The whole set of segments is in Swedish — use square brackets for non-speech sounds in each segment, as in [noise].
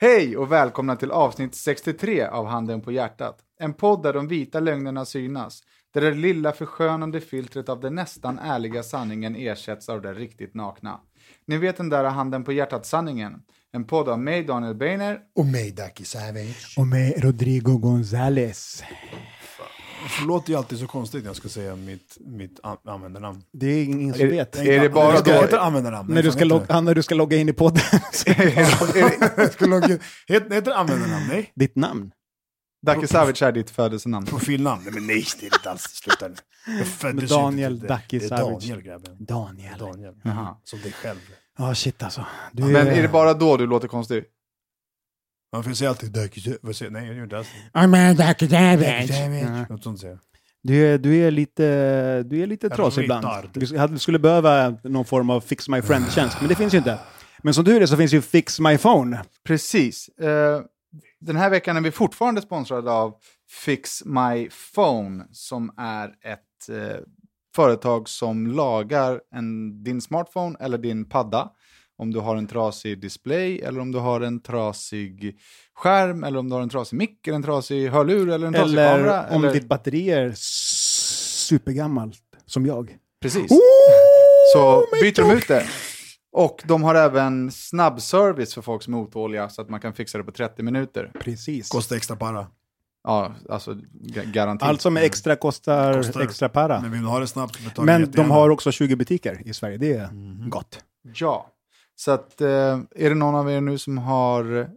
Hej och välkomna till avsnitt 63 av Handen på hjärtat. En podd där de vita lögnerna synas. Där det lilla förskönande filtret av den nästan ärliga sanningen ersätts av det riktigt nakna. Ni vet den där Handen på hjärtat-sanningen. En podd av mig, Daniel Beiner. Och mig, Daki Savage. Och mig Rodrigo Gonzales. Det låter ju alltid så konstigt när jag ska säga mitt, mitt an- användarnamn. Det är ingen som Är- vet. är det bara Jag ska då- heta användarnamn. när, du ska log- ja, när du ska logga in i podden. [laughs] [laughs] Ska logga Heter heter användarnamn? Nej. Ditt namn. Daki Savic är ditt födelsenamn. Profilnamn? Nej men nej, det är inte alls. Sluta nu. Jag föddes Daniel Det är Savic. Daniel grabben. Daniel. Daniel. Jaha. Som dig själv. Ja, shit alltså. Du Men är det bara då du låter konstig? Man får säga alltid säger- Nej, jag gör inte alls det. Daki Savage. Savage. Något sånt säger jag. Du är, du är lite, du är lite trasig ibland. Du skulle behöva någon form av fix my friend-tjänst, men det finns ju inte. Men som du är det så finns ju fix my phone. Precis. Eh, den här veckan är vi fortfarande sponsrade av Fix My Phone som är ett eh, företag som lagar en, din smartphone eller din padda. Om du har en trasig display eller om du har en trasig skärm eller om du har en trasig mick eller en trasig hörlur eller en trasig Eller kamera. om eller... ditt batteri är supergammalt, som jag. Precis. Oh Så byter de ut det. Och de har även snabbservice för folk som är otåliga så att man kan fixa det på 30 minuter. Precis. Kostar extra para. Ja, alltså ga- garanti. Allt som är extra kostar, Kostar. extra para. Men vill du ha det snabbt Men de har också 20 butiker i Sverige, det är Mhm. gott. Ja, så att eh, är det någon av er nu som har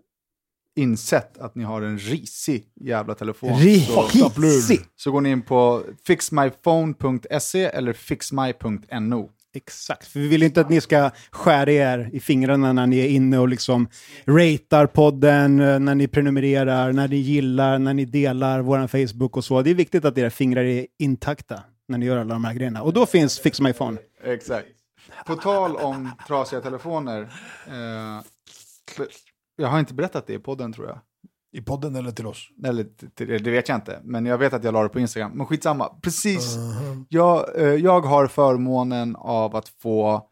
insett att ni har en risig jävla telefon så, Risig! så går ni in på fixmyphone.se eller fixmy.no. Exakt, för vi vill inte att ni ska skära er i fingrarna när ni är inne och liksom ratear podden, eh, när ni prenumererar, när ni gillar, när ni delar vår Facebook och så. Det är viktigt att era fingrar är intakta när ni gör alla de här grejerna. Och då finns Fix My Phone. Exakt. På tal om trasiga telefoner. Eh, jag har inte berättat det i podden tror jag. I podden eller till oss? Eller t- t- det vet jag inte, men jag vet att jag la det på Instagram. Men skitsamma, precis. Jag, eh, jag har förmånen av att få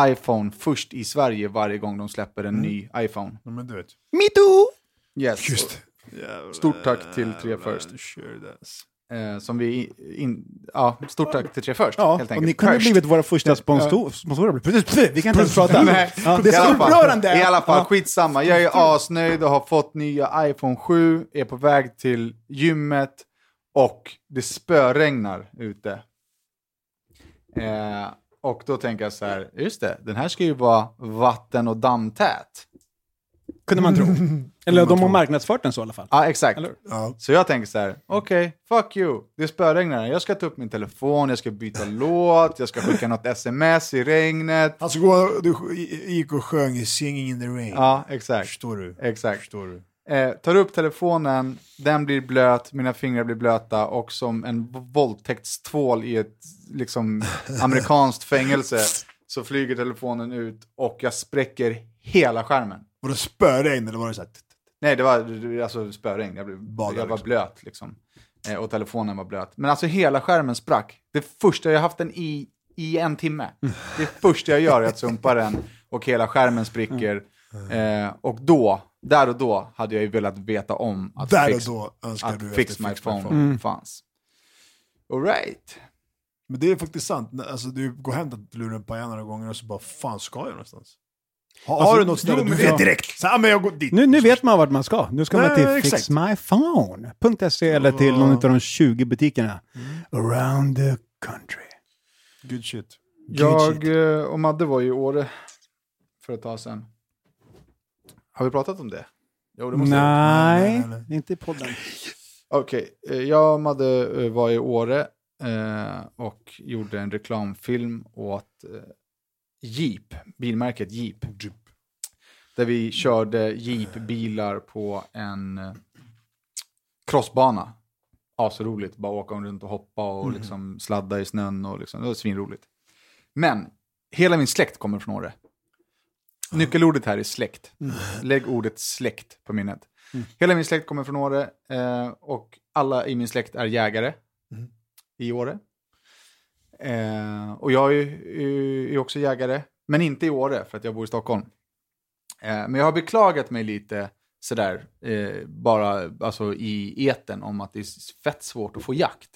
iPhone först i Sverige varje gång de släpper en ny iPhone. Ja, men du vet. Me too! Yes. Just Stort tack till Tre First. Eh, som vi in, ja, stort tack till Tre Först, Ja, helt och enkelt. ni kunde Först. blivit våra första sponsor- sponsorer. Vi kan inte ens prata. Nej, Ja, det är så upprörande! I alla fall, Ja. skitsamma. Jag är asnöjd och har fått nya iPhone 7, är på väg till gymmet och det spöregnar ute. Eh, och då tänker jag så här, just det, den här ska ju vara vatten och dammtät. Kunde man tro. [laughs] Eller de har marknadsfört den så i alla fall. Ja, exakt. Eller? Ja. Så jag tänker så här, okej, fuck you. Det spöregnar. Jag ska ta upp min telefon, jag ska byta [laughs] låt, jag ska skicka något sms i regnet. Alltså, gå, du gick och sjöng i Singing in the Rain. Ja, exakt. Förstår du? Exakt. Förstår du? Eh, tar upp telefonen, den blir blöt, mina fingrar blir blöta och som en våldtäktstvål i ett liksom [laughs] amerikanskt fängelse så flyger telefonen ut och jag spräcker hela skärmen. Var det spöregn eller var det så här... Nej, det var alltså spöregn. Jag, blev, Badar jag var liksom. blöt liksom. Eh, och telefonen var blöt. Men alltså hela skärmen sprack. Det första, jag har haft den i, i en timme. Det första jag gör är att sumpa den och hela skärmen spricker. Eh, och då, där och då, hade jag ju velat veta om att Där och Fix, då önskar att du fix My Fix Phone, Phone. fanns. All right. Men det är faktiskt sant. Alltså, du går hem till luren på några gånger och så bara, fan ska jag någonstans? Har, Alltså, har du något ställe du vet direkt? Så, men jag går dit. Nu, nu vet man vart man ska. Nu ska man till exakt. fixmyphone.se eller till någon av de 20 butikerna. Around the country. Good shit. Jag eh, och Madde var ju i Åre för ett tag sedan. Har vi pratat om det? Jo, det. Nej, nej, nej. inte i podden. Okej, eh, jag och Madde eh, var i Åre och gjorde en reklamfilm åt Jeep, bilmärket Jeep. Där vi körde Jeep-bilar på en eh, crossbana. Asroligt, bara åka runt och hoppa och liksom sladda i snön och liksom, det var svinroligt. Men hela min släkt kommer från Åre. Nyckelordet här är släkt. Lägg ordet släkt på minnet. Hela min släkt kommer från Åre eh, och alla i min släkt är jägare i Åre. Eh, och jag är, ju är också jägare, men inte i Åre för att jag bor i Stockholm. Eh, men jag har beklagat mig lite sådär, eh, bara alltså, i eten om att det är fett svårt att få jakt.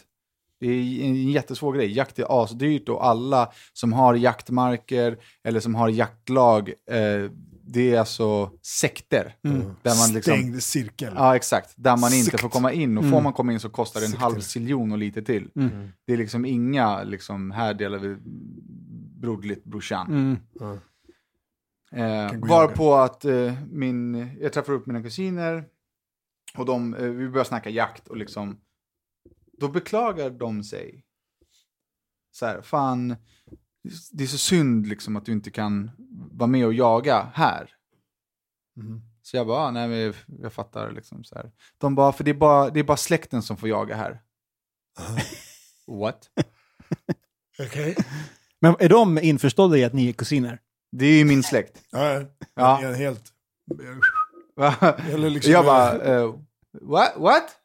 Det är en jättesvår grej. Jakt är asdyrt och alla som har jaktmarker eller som har jaktlag, eh, det är alltså sekter. Där man liksom, Stängd cirkel. Ja, exakt. Där man inte Sekt. får komma in. Och får man komma in så kostar det en Sekter. halv siljon och lite till. Det är liksom inga, liksom, här delar vi broderligt brorsan. Mm. Eh, Kan gå var jaga. på att eh, min, jag träffar upp mina kusiner och de, eh, vi börjar snacka jakt och liksom, då beklagar de sig. Så här, fan, det är så synd liksom att du inte kan vara med och jaga här. Mhm. Så jag bara, ah, nej men jag fattar liksom så här. De bara, för det är bara, det är bara släkten som får jaga här. [laughs] What? Okej. Men är de införstådda i att ni är kusiner? Det är ju min släkt. Ja, ja. Ja. Helt... Eller liksom- jag bara, eh, what? what?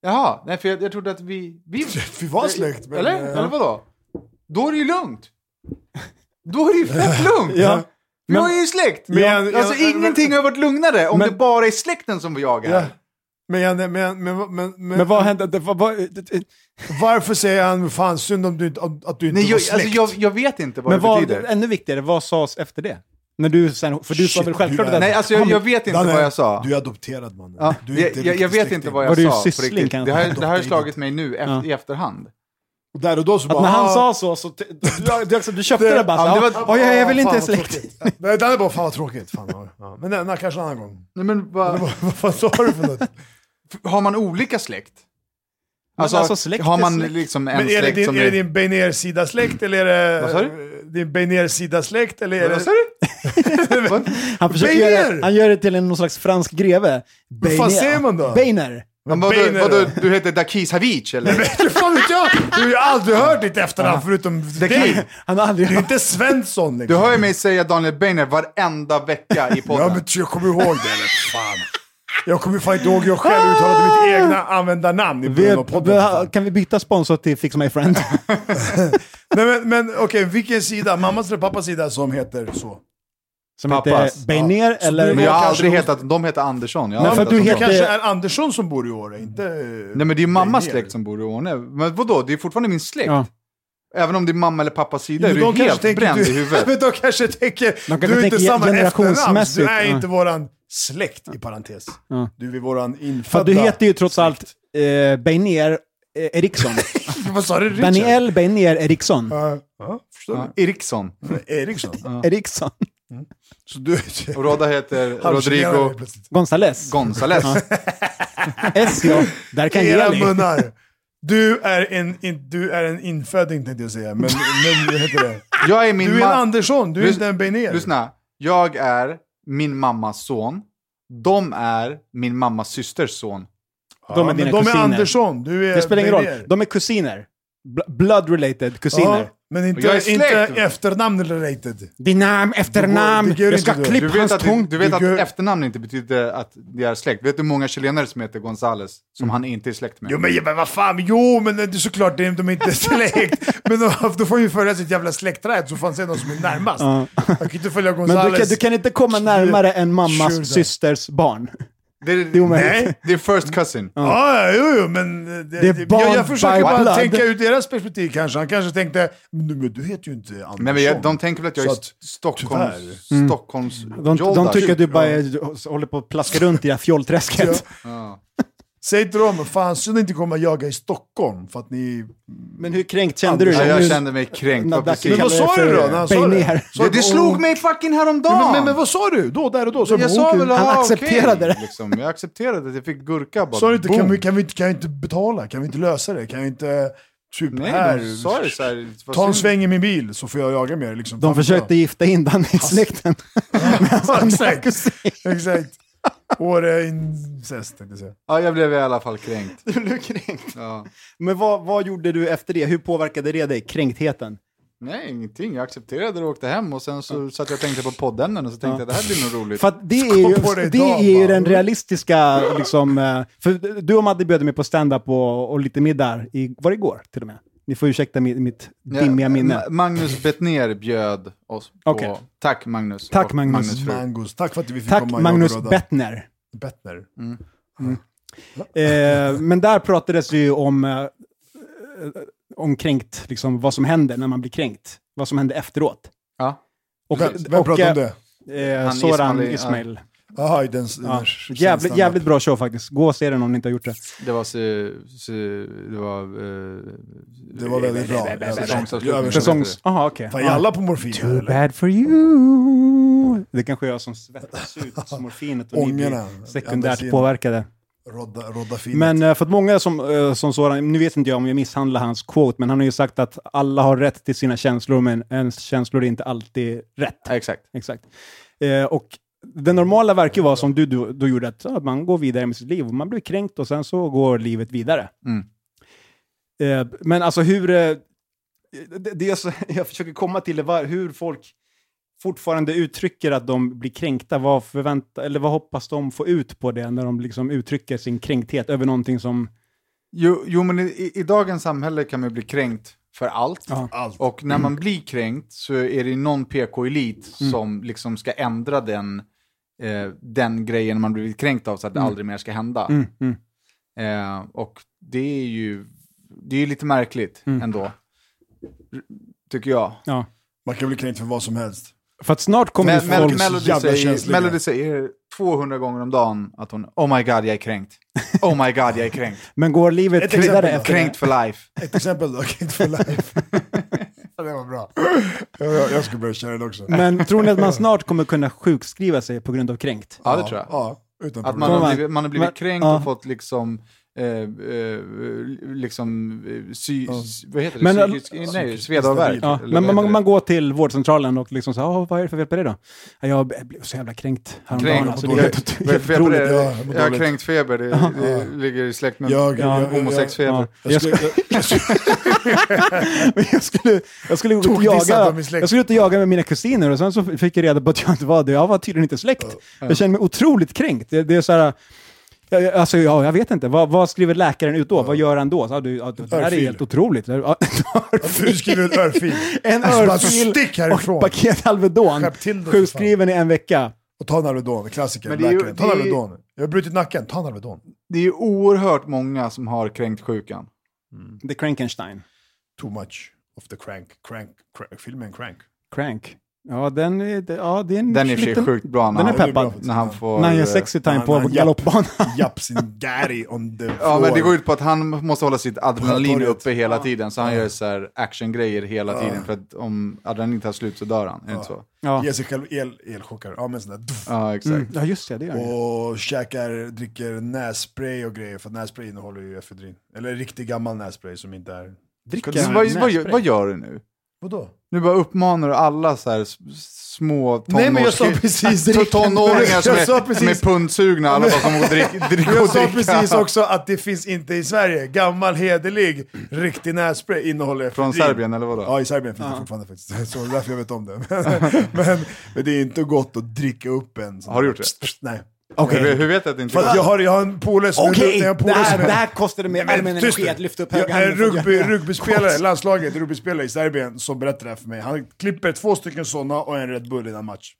Jaha, nej för jag, jag trodde att vi... Vi, [laughs] Vi var släkt, men, Eller? eh, Eller vadå? Då är det ju lugnt. Då är det ju fett [laughs] lugnt. Ja. Vi Men- har ju släkt. Men jag- alltså jag- ingenting har varit lugnare om Men- det bara är släkten som får jaga. Ja. Men, jag- men, men, men, men, Men vad hände? Det, vad, vad, varför säger han fan synd om du, att, du inte Nej, var jag, släkt? alltså, jag, jag vet inte vad men det vad, betyder. ännu viktigare, vad sades efter det? När du sen, för du sa Shit, väl självklart du är- att... Nej, alltså jag, jag vet inte Danne, vad jag sa. Du är adopterad man. Ja, du är jag, jag, jag vet inte vad jag Var du sa på syssling riktigt. kanske? Det här, det här har slagit mig nu efter, Ja. i efterhand. Och där och då så Att bara... när han ah, sa så, så du, du, du, du köpte Det- det bara så, ja, det var- "Oj, jag, jag vill ah, inte vad släkt. tråkigt. Nej, det är bara fan vad tråkigt. Fan, ja. Men nej, nej, kanske en annan gång. Nej, men vad, Vad fan sa du för något? har man olika släkt? Alltså, alltså, släkt har man släkt. liksom en Men är det släkt din, som är det din Benér-sida-släkt eller är det... Vad sa Din Benér-sida-släkt eller är Vad det... sa du? [laughs] Vad? Han, försöker Beiner! göra, han gör det till en, någon slags fransk greve. Vad fan säger man då? Beiner. Men vadå, vadå, då? du heter Dakis Havic eller? [laughs] Hur fan vet jag? Du har ju aldrig hört ditt efternamn förutom dig. Han har aldrig Du är inte Svensson Du liksom. hör ju mig säga Daniel Beiner varenda vecka i podden. Ja men jag kommer ihåg det. Eller? Fan. Jag kommer fan inte ihåg hur jag själv uttalade mitt egna användarnamn i podden. Kan vi byta sponsor till Fix My Friend? [laughs] Nej, men men okej, vilken sida? Mammas eller pappas sida som heter så? Som Pappas. heter Beiner Så eller... Men jag har aldrig hetat, de heter Andersson. Jag Men för du heter- kanske är Andersson som bor i Åre, inte... Nej men det är ju mammas Beiner. släkt som bor i Åre. Men vadå, det är fortfarande min släkt. Ja. Även om det är mamma eller pappas sida är Men du de helt bränd du, i huvudet. [laughs] Men de kanske tänker, kanske du är inte samma efternamn, du är ja. inte våran släkt i parentes. Ja. Du är våran infödda... Du heter ju trots allt eh, Beiner eh, Eriksson. [laughs] Vad sa du? Richard? Daniel Beiner Eriksson. Ja, ja, förstår Ja, Eriksson. du? Eriksson. [laughs] Eriksson. Så du... [laughs] Och Rodda heter Rodrigo. Gonzales. Gonzales. [laughs] S ja. Där kan Era dig. munnar. Du är en, in, du är en inföding tänkte jag säga, men, men heter det? Jag är min Du är en Andersson, du är inte en Beiner. Lyssna, jag är min mammas son. De är min mammas systers son. De är dina de är kusiner. Andersson, du är Det spelar ingen roll. De är kusiner. Bl- blood related kusiner. Ja, Men inte, jag är släkt. inte efternamn related. Din namn, efternamn, går jag ska inte du. klippa Du vet, hans att, tång. du vet att Det går- efternamn inte betyder att det är släkt. Vet du hur många chilenare som heter Gonzales som han inte är släkt med? Jo men, men vad fan, jo men det är såklart det är, de är inte [laughs] släkt. men då, då får ju följa sitt jävla släktträd så fan se någon som är närmast. Jag kan inte följa Men du Gonzales. kan, du kan inte komma närmare än mammas systers barn. Det, är, Det är omöjligt. Nej. det är first cousin. Ja, jo, jo, men det, Det är barn jag, jag försöker bara blood. tänka ut deras perspektiv kanske. Han kanske tänkte, men du, men du heter ju inte Andersson. Nej, men jag, de tänker väl att jag är att, Stockholms... tyvärr. Stockholms De, de Jolda. tycker att du bara är, håller på att plaska runt i det här fjollträsket. Ja. Säg till dem, fan synd att inte komma och jaga i Stockholm för att ni... Men hur kränkt kände du Ja, dig? jag Nu- kände mig kränkt. precis. Men vad sa du då när han sa det? Sa Det, det slog mig fucking häromdagen! Men, men, men vad sa du? Då, där och då? Så jag sa väl Han ah, accepterade okej, det. Liksom. Jag accepterade att jag fick gurka bara. Sa du inte, kan vi, kan, vi, inte- kan vi inte betala? Kan vi inte lösa det? Kan vi inte... Typ Nej, här, de sa det så här. Ta en sväng i min bil så får jag jaga mer. Liksom. De försökte gifta in Danny i släkten. [laughs] Ja, exakt. exakt. Åre incest tänkte jag säga. Ja, jag blev i alla fall kränkt. Du blev kränkt. Ja. Men vad, vad gjorde du efter det? Hur påverkade det dig? Kränktheten? Nej, ingenting. Jag accepterade det och åkte hem och sen så satt jag och tänkte på poddämnen och så tänkte jag det här blir nog roligt. För att det är det ju, det idag, är ju den realistiska, liksom, eh, för du och Madde bjöd mig på stand-up och, och lite middag, i, var det igår till och med? Ni får ursäkta mitt, mitt Ja, dimmiga minne. Ma- Magnus Bettner bjöd oss på... Okej. Tack Magnus. Tack, och Magnus. Mangos. Tack för att vi fick Tack komma. Magnus och. Bettner. Bettner. Eh, men där pratades det ju om, eh, om kränkt, liksom, vad som händer när man blir kränkt. Vad som händer efteråt. Ja. Och, Vem, vem pratar om eh, det? Eh, Han Soran Ismail, ja. Ismail. Jaha, i den... Ja. den Jävligt, jävligt bra show faktiskt. Gå och se den om ni inte har gjort det. Det var... Så, så, det var... eh, Det var väldigt bra. Säsongsavslutning. Säsongs... det. Aha, okej. Fan, är alla på morfin Too eller? bad for you. Det kanske jag som svettas ut [laughs] morfinet och ni blir sekundärt påverkade. Rodda, rodda. Men eh, för att många som, eh, som sådan, nu vet inte jag om jag misshandlar hans quote, men han har ju sagt att alla har rätt till sina känslor, men ens känslor är inte alltid rätt. Ja, exakt. Exakt. Eh, och det normala verkar vara som du, du, du gjorde, att ja, man går vidare med sitt liv. Och man blir kränkt och sen så går livet vidare. Mm. Eh, men alltså hur... Eh, det, det jag, så- [laughs] jag försöker komma till är var, hur folk fortfarande uttrycker att de blir kränkta. Vad, förvänta, eller vad hoppas de få ut på det när de liksom uttrycker sin kränkthet över någonting som... Jo, jo men i, i dagens samhälle kan man bli kränkt för allt. Ja. Allt. Och när man blir kränkt så är det någon PK-elit som liksom ska ändra den, eh, den grejen man blivit kränkt av så att det aldrig mer ska hända. Mm, mm. Eh, och det är ju det är ju lite märkligt ändå. Tycker jag. Ja. Man kan bli kränkt för vad som helst. För att snart kommer Men, ju Mel folk... Melody, jävla säger, känsliga. Melody säger 200 gånger om dagen att hon Oh my god, jag är kränkt. Oh my god, jag är kränkt. [laughs] Men går livet Ett vidare exempel. efter Kränkt for life. Ett exempel då, kränkt för life. [laughs] Det var bra. Jag, jag, ska börja köra den också. det? Men tror ni att man snart kommer kunna sjukskriva sig på grund av kränkt? Ja, det tror jag. Ja, utan Att man har blivit, man har blivit kränkt ja. och fått liksom, eh, eh, liksom, eh, sy, vad heter det? Men- Psykisk, nej, sveda och värk. Ja, men man, man går till vårdcentralen och liksom så "Ja, vad är det för fel på det då? Ja, jag blev så jävla kränkt häromdagen. Kränkt. Alltså, Jag det är Vad är det? Ja, jag Jag har kränkt feber, det, det ligger i släkt med Jag- Ja, jag- homosexfeber. Ja. Jag Jag, jag, jag, skulle- jag jag [laughs] skulle ut och jaga, jag skulle ut och jaga med mina kusiner och sen så fick jag reda på att jag inte var det. Jag var tydligen inte släkt. Jag känner mig otroligt kränkt. Det, det är så här, Alltså, ja, jag vet inte. Vad, vad skriver läkaren ut då? Vad gör han då? Så, ja, du, ja, det här är helt otroligt. Ja, [laughs] du skriver en örfil. En Alltså, örfil stick härifrån. och paket Alvedon. Sjukskriven i en vecka. Och ta en Alvedon, klassiker. Men det är ju- läkaren. Ta en Alvedon. Jag har brutit nacken, ta en Alvedon. Det är ju oerhört många som har kränkt sjukan. The Crankenstein. Too much of the crank. Crank, crank. Filmen Crank. Crank. Ja, den är, ja, det är en Den är i och för sig liten- sjukt bra när Den är han, bra peppad. när han får... När han gör eh, sexy time han- på han galoppbanan. [laughs] Japp sin gary on the [laughs] Ja, floor. men det går ut på att han måste hålla sitt adrenalin Torget. uppe hela tiden, så han gör så här actiongrejer hela tiden, för att om adrenalin tar slut så dör han. Är det inte så? Ja. Ge sig själv el, elchockar. Ja, men sån där. Duff. Ja, exakt. Mm, ja, just det. Det gör det. Och käkar, dricker nässpray och grejer, för nässpray innehåller ju efedrin. Eller riktig gammal nässpray som inte är... Dricka Så vad, vad, gör- nässpray. vad gör du nu? Vadå? Nu bara uppmanar du alla så här små tonårs... Nej, men jag sa precis- [laughs] to- tonåringar [laughs] som är, precis- som är pundsugna, alla bara och drick, drick [laughs] och Jag sa precis också att det finns inte i Sverige. Gammal, hederlig, riktig nässpray innehåller Från efedrin. Serbien eller vadå? Ja, i Serbien finns det fortfarande faktiskt. Så det är därför jag vet om det. Men, men, men det är inte gott att dricka upp en. sån Har du gjort det? Nej. Okej. Hur, hur vet du att det inte För jag har, jag har en polare som Okej, jag har en det, här, som är- det här kostade Men allmän energi att lyfta upp Jag höga är handen rugby, [laughs] rugbyspelare, landslaget, rugbyspelare i Serbien som berättar det här för mig. Han klipper två stycken sådana och en Red Bull innan match.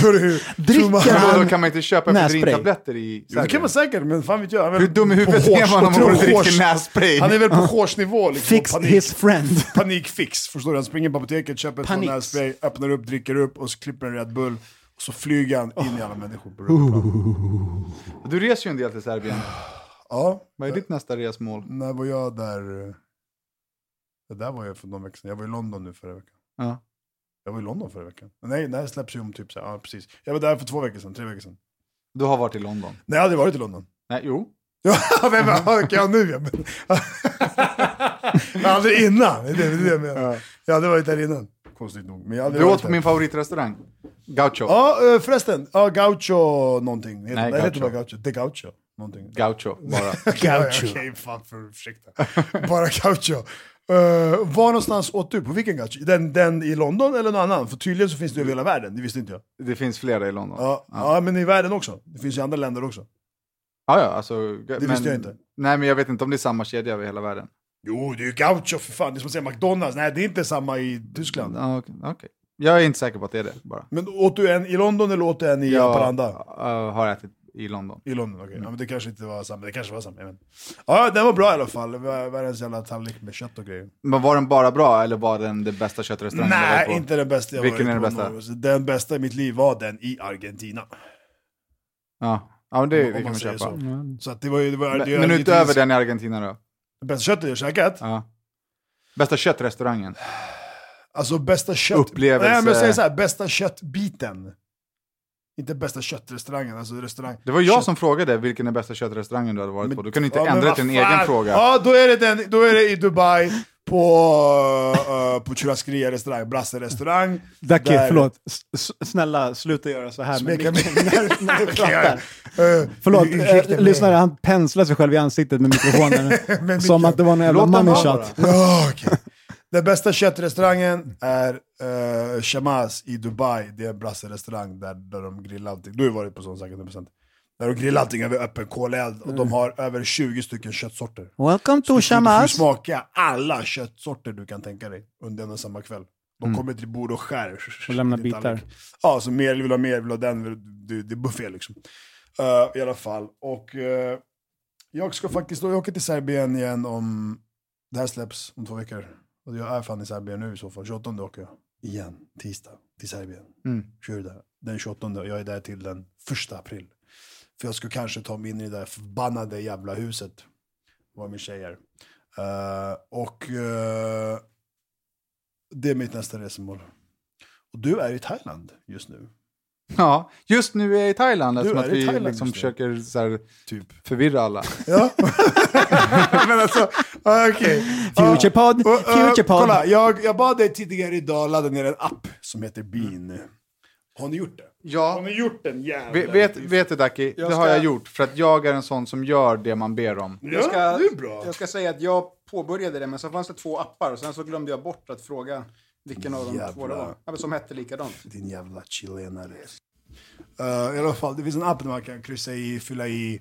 Du hur... Dricker han- då, kan man inte köpa efedrintabletter i Jo, det kan man Serbien? säkert, men fan vet jag. Är Hur dum i huvudet är man om man dricker nässpray? Han är väl på hårsnivå liksom. Fix panik, his friend. [laughs] panikfix, förstår du? Han springer på apoteket, köper ett nässpray, öppnar upp, dricker upp och så klipper en Red Bull. Och så flyger han in i alla människor på rugbyplan. Du reser ju en del till Serbien. Ja, Vad är ditt nästa resmål? när var jag där? Det där var jag för någon vecka sedan. Jag var i London nu förra veckan. Ja. Jag var i London förra veckan. Nej, det här släpps ju om typ så här, ja precis. Jag var där för två veckor sedan, tre veckor sedan. Du har varit i London? Nej, jag har aldrig varit i London. Nej, jo. Ja, [laughs] vem har jag nu? Men... [laughs] aldrig innan, det är det, det, är det jag menar. Jag hade varit där innan, konstigt nog. Men jag hade Du åt på min favoritrestaurang. Gaucho. Ja, eh, förresten. Ja, Gaucho någonting. Heter, Nej, det heter Gaucho. bara Gaucho. Det är Gaucho. Någonting. Gaucho, [laughs] bara. Gaucho. Okej, fan för ursäkta. Bara Gaucho. Uh, var någonstans åt du? På vilken Gaucho? Den, den i London eller någon annan? För tydligen så finns det över hela världen, det visste inte jag. Det finns flera i London. Ja, ja. men i världen också. Det finns i andra länder också. Ja, ja, alltså... Det visste jag inte. Nej, men jag vet inte om det är samma kedja över hela världen. Jo, det är ju Gaucho för fan. Det är som att säga McDonalds. Nej, det är inte samma i Tyskland. Ja, okej. okej. Jag är inte säker på att det är det, bara. Men åt du en i London eller åt du en i Jag Haparanda? äh, har ätit i London. I London, okej. Ja, men det kanske inte var samma. Det kanske var samma. Inte. Ja, den var bra i alla fall. Det var Världens jävla tallrik med kött och grejer. Men var den bara bra, eller var den det bästa köttrestaurangen du har varit Nej, på? inte den bästa jag Vilken varit är den på bästa? någonsin. Den bästa i mitt liv var den i Argentina. Ja, ja men det, det Om kan man man säger köpa. så. Så att det var ju... Det var, Men, det men argentinsk- utöver den i Argentina då? Bästa köttet jag käkat? Ja. Bästa köttrestaurangen? Alltså bästa kött... Upplevelse. Nej men jag säger så här, bästa köttbiten. Inte bästa köttrestaurangen, alltså restaurang. Det var jag Kött- som frågade vilken är bästa köttrestaurangen du hade varit Men- på. Du kan inte Ja, ändra till en egen fråga. Ja, då är det, den, då är det i Dubai på, uh, på Churrascaria restaurang, Brasse restaurang. Dacke, Där- förlåt. S- snälla, sluta göra så här med Smeka micken mig. när, när du [laughs] Okej, pratar. eh, Förlåt, mig. lyssnare, han penslar sig själv i ansiktet med mikrofonen. [laughs] Med som att det var en jävla money shot. Ja, okej. Den bästa köttrestaurangen är uh, Shamas i Dubai. Det är en brasse-restaurang där, där de grillar allting. Du har ju varit på sån säkert 100%. Där de grillar allting över öppen koleld och de har över 20 stycken köttsorter. Welcome to Du får Shamas. smaka alla köttsorter du kan tänka dig under en och samma kväll. De kommer till bord och skär. Mm. Och lämnar bitar. Ja, så mer, vill ha mer, vill ha den, vill, det, det är buffé liksom. Eh, I alla fall. Och eh, jag ska faktiskt, jag åker till Serbien igen om, det här släpps om två veckor. Och jag är fan i Serbien nu i så fall, 28 åker jag. Igen, tisdag, till Serbien. Mm. Kör där. Den 28, och jag är där till den 1 april. För jag ska kanske ta mig in i det där förbannade jävla huset. Var min tjej är. Eh, och eh, det är mitt nästa resmål. Och du är i Thailand just nu. [laughs] Ja, just nu är jag i Thailand Du eftersom är att vi Thailand liksom försöker så här, Typ. förvirra alla. [laughs] Ja. [laughs] Men alltså, ah, okej. Futurepod, Och, eh, Futurepod. kolla, jag, jag bad dig tidigare idag ladda ner en app som heter Bean. Har ni gjort det? Har Ja, ni gjort den jävla vet, vet, du Daki, Jag det har jag gjort för att jag är en sån som gör det man ber om. Ja, Jag ska, det är bra. jag ska säga att jag påbörjade det, men så fanns det två appar och sen så glömde jag bort att fråga vilken av de två det var. Ja, men som hette likadant. Din jävla chilenare. Uh, I alla fall, det finns en app där man kan kryssa i, fylla i...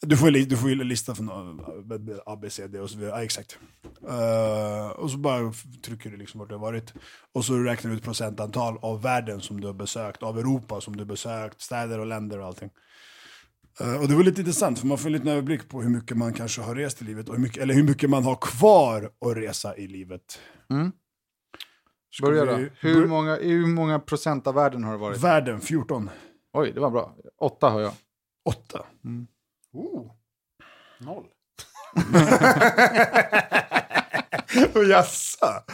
Du får, li- du får lista från A, B, C, D och så vidare. Ja, exakt. Uh, och så bara trycker du liksom vart du har varit. Och så räknar du ut procentantal av världen som du har besökt, av Europa som du har besökt, städer och länder och allting. Uh, och det var lite intressant, för man får en liten överblick på hur mycket man kanske har rest i livet, och hur mycket, eller hur mycket man har kvar att resa i livet. Ska Börja då. vi- Hur bör- många, hur många procent av världen har det varit? Världen, 14. Oj, det var bra. Åtta har jag. Åtta. Oh. Noll. [laughs] Jassa.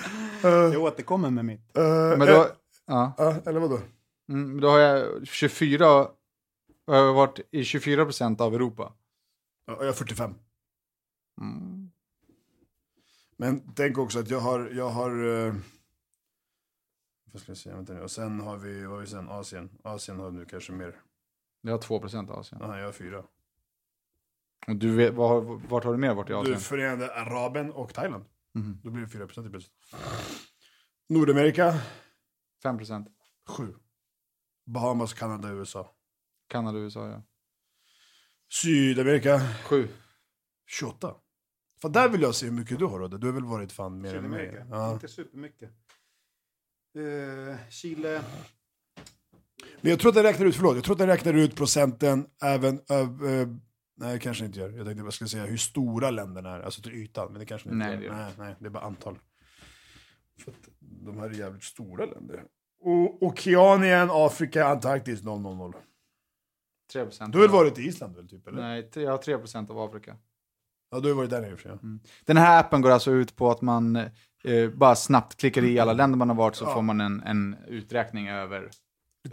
Jag återkommer med mitt. Men då, ja, Ja, eller vadå? mm, då har jag 24, jag har varit i 24 procent av Europa. Ja, jag är 45. Men tänk också att jag har, jag har eh, vad ska jag säga, vänta nu. Och sen har vi, vad har vi sen? Asien. Asien har nu kanske mer. Jag har 2% Asien. Aha, jag har fyra. Och du vet, vad, har- vart har du mer varit i Du Asien? Förenade Araben och Thailand. Mhm. Då blir det 4 procent plötsligt. Nordamerika, 5%. 7. Bahamas, Kanada, USA. Kanada, USA, ja. Sydamerika, 7. 28. För där vill jag se hur mycket du har Rodde. Du har väl varit fan mer än mig? Ja. Inte supermycket. Uh, Chile. Men jag tror att jag räknar ut, förlåt, jag tror att jag räknar ut procenten även öv, eh, Nej, kanske inte gör. Jag tänkte jag skulle säga hur stora länderna är, alltså till ytan. Men det kanske inte Nej, gör. det nej, nej, det är bara antal. För att de här är jävligt stora länder. Och Okeanien, Afrika, Antarktis 000. 3%. Du har väl varit i Island väl, typ? Eller? Nej, tre- jag har 3% av Afrika. Ja, du har varit där nere i och för sig. ja. Den här appen går alltså ut på att man eh, bara snabbt klickar i alla länder man har varit så får man en, en uträkning över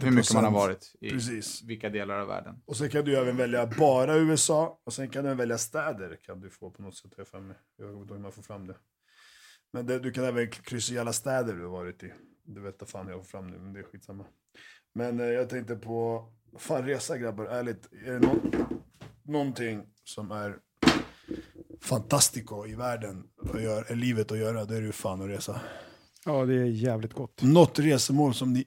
hur mycket man har procent. varit i Precis. vilka delar av världen. Och sen kan du även välja bara USA, och sen kan du välja städer. Kan du få på något sätt, jag vet inte hur man får fram det. Men det, du kan även kryssa i alla städer du har varit i. Du vet vad fan jag får fram nu, men det är skitsamma. Men eh, jag tänkte på, fan resa grabbar, ärligt. Är det nå någonting som är fantastico i världen, och gör, livet att göra, det är ju fan att resa. Ja, det är jävligt gott. Något resmål som ni...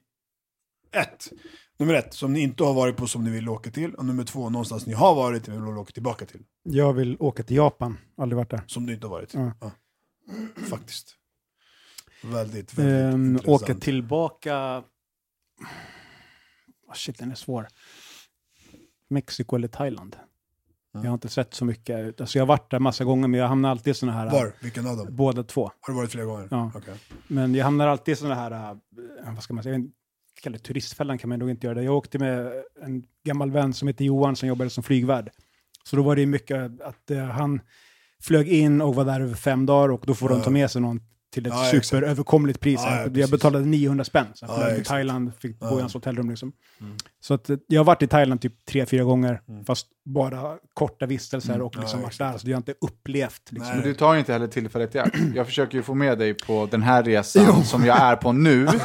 Ett. Nummer ett, som ni inte har varit på som ni vill åka till. Och nummer två, någonstans ni har varit och vill åka tillbaka till. Jag vill åka till Japan. Aldrig varit där. Som du inte har varit. Ja. Ja. Faktiskt. Väldigt, väldigt Ehm, intressant. åka tillbaka... Ah, shit, den är svår. Mexiko eller Thailand. Jag har inte sett så mycket. Alltså jag har varit där massa gånger, men jag hamnar alltid i såna här... Var? Vilken av dem? Båda två. Har du varit flera gånger? Ja. Okej. Men jag hamnar alltid i såna här, äh, vad ska man säga, jag vet inte, kalla det turistfällan kan man nog inte göra det. Jag åkte med en gammal vän som heter Johan som jobbade som flygvärd. Så då var det mycket att eh, han flög in och var där över fem dagar och då får de ta med sig någon till ett Ja, superöverkomligt pris. Ja, ja, jag precis. betalade 900 spänn. Så jag Ja, flög till. Thailand, fick bo Ja. i hans hotellrum liksom. Så att, eh, jag har varit i Thailand typ tre, fyra gånger, fast bara korta vistelser och liksom Ja, varit där. Så jag har inte upplevt liksom. Men du tar inte heller tillfället i akt. Jag försöker ju få med dig på den här resan som jag är på nu. [laughs]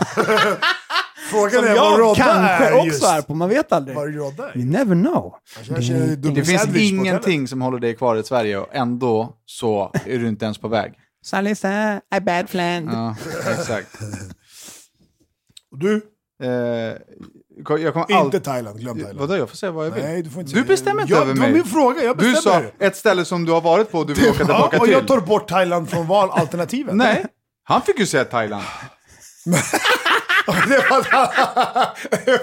Frågan Som är jag kanske är också just. är på, man vet aldrig. Vad Rodda är. You never know. Jag Det dubbel finns ingenting som håller dig kvar i Sverige och ändå så är du inte ens på väg. Salisa, I bad plan. Ja, exakt. Och Du? Eh, jag kommer Inte alltid... Thailand, glöm Thailand. Vadå, jag får säga vad jag vill. Nej, du får inte Du bestämmer inte jag, över Det var mig. min fråga, jag Du sa bestämmer. ett ställe som du har varit på och du vill åka Ja, tillbaka och till. jag tar bort Thailand från valalternativet. Nej, han fick ju säga Thailand. [laughs] det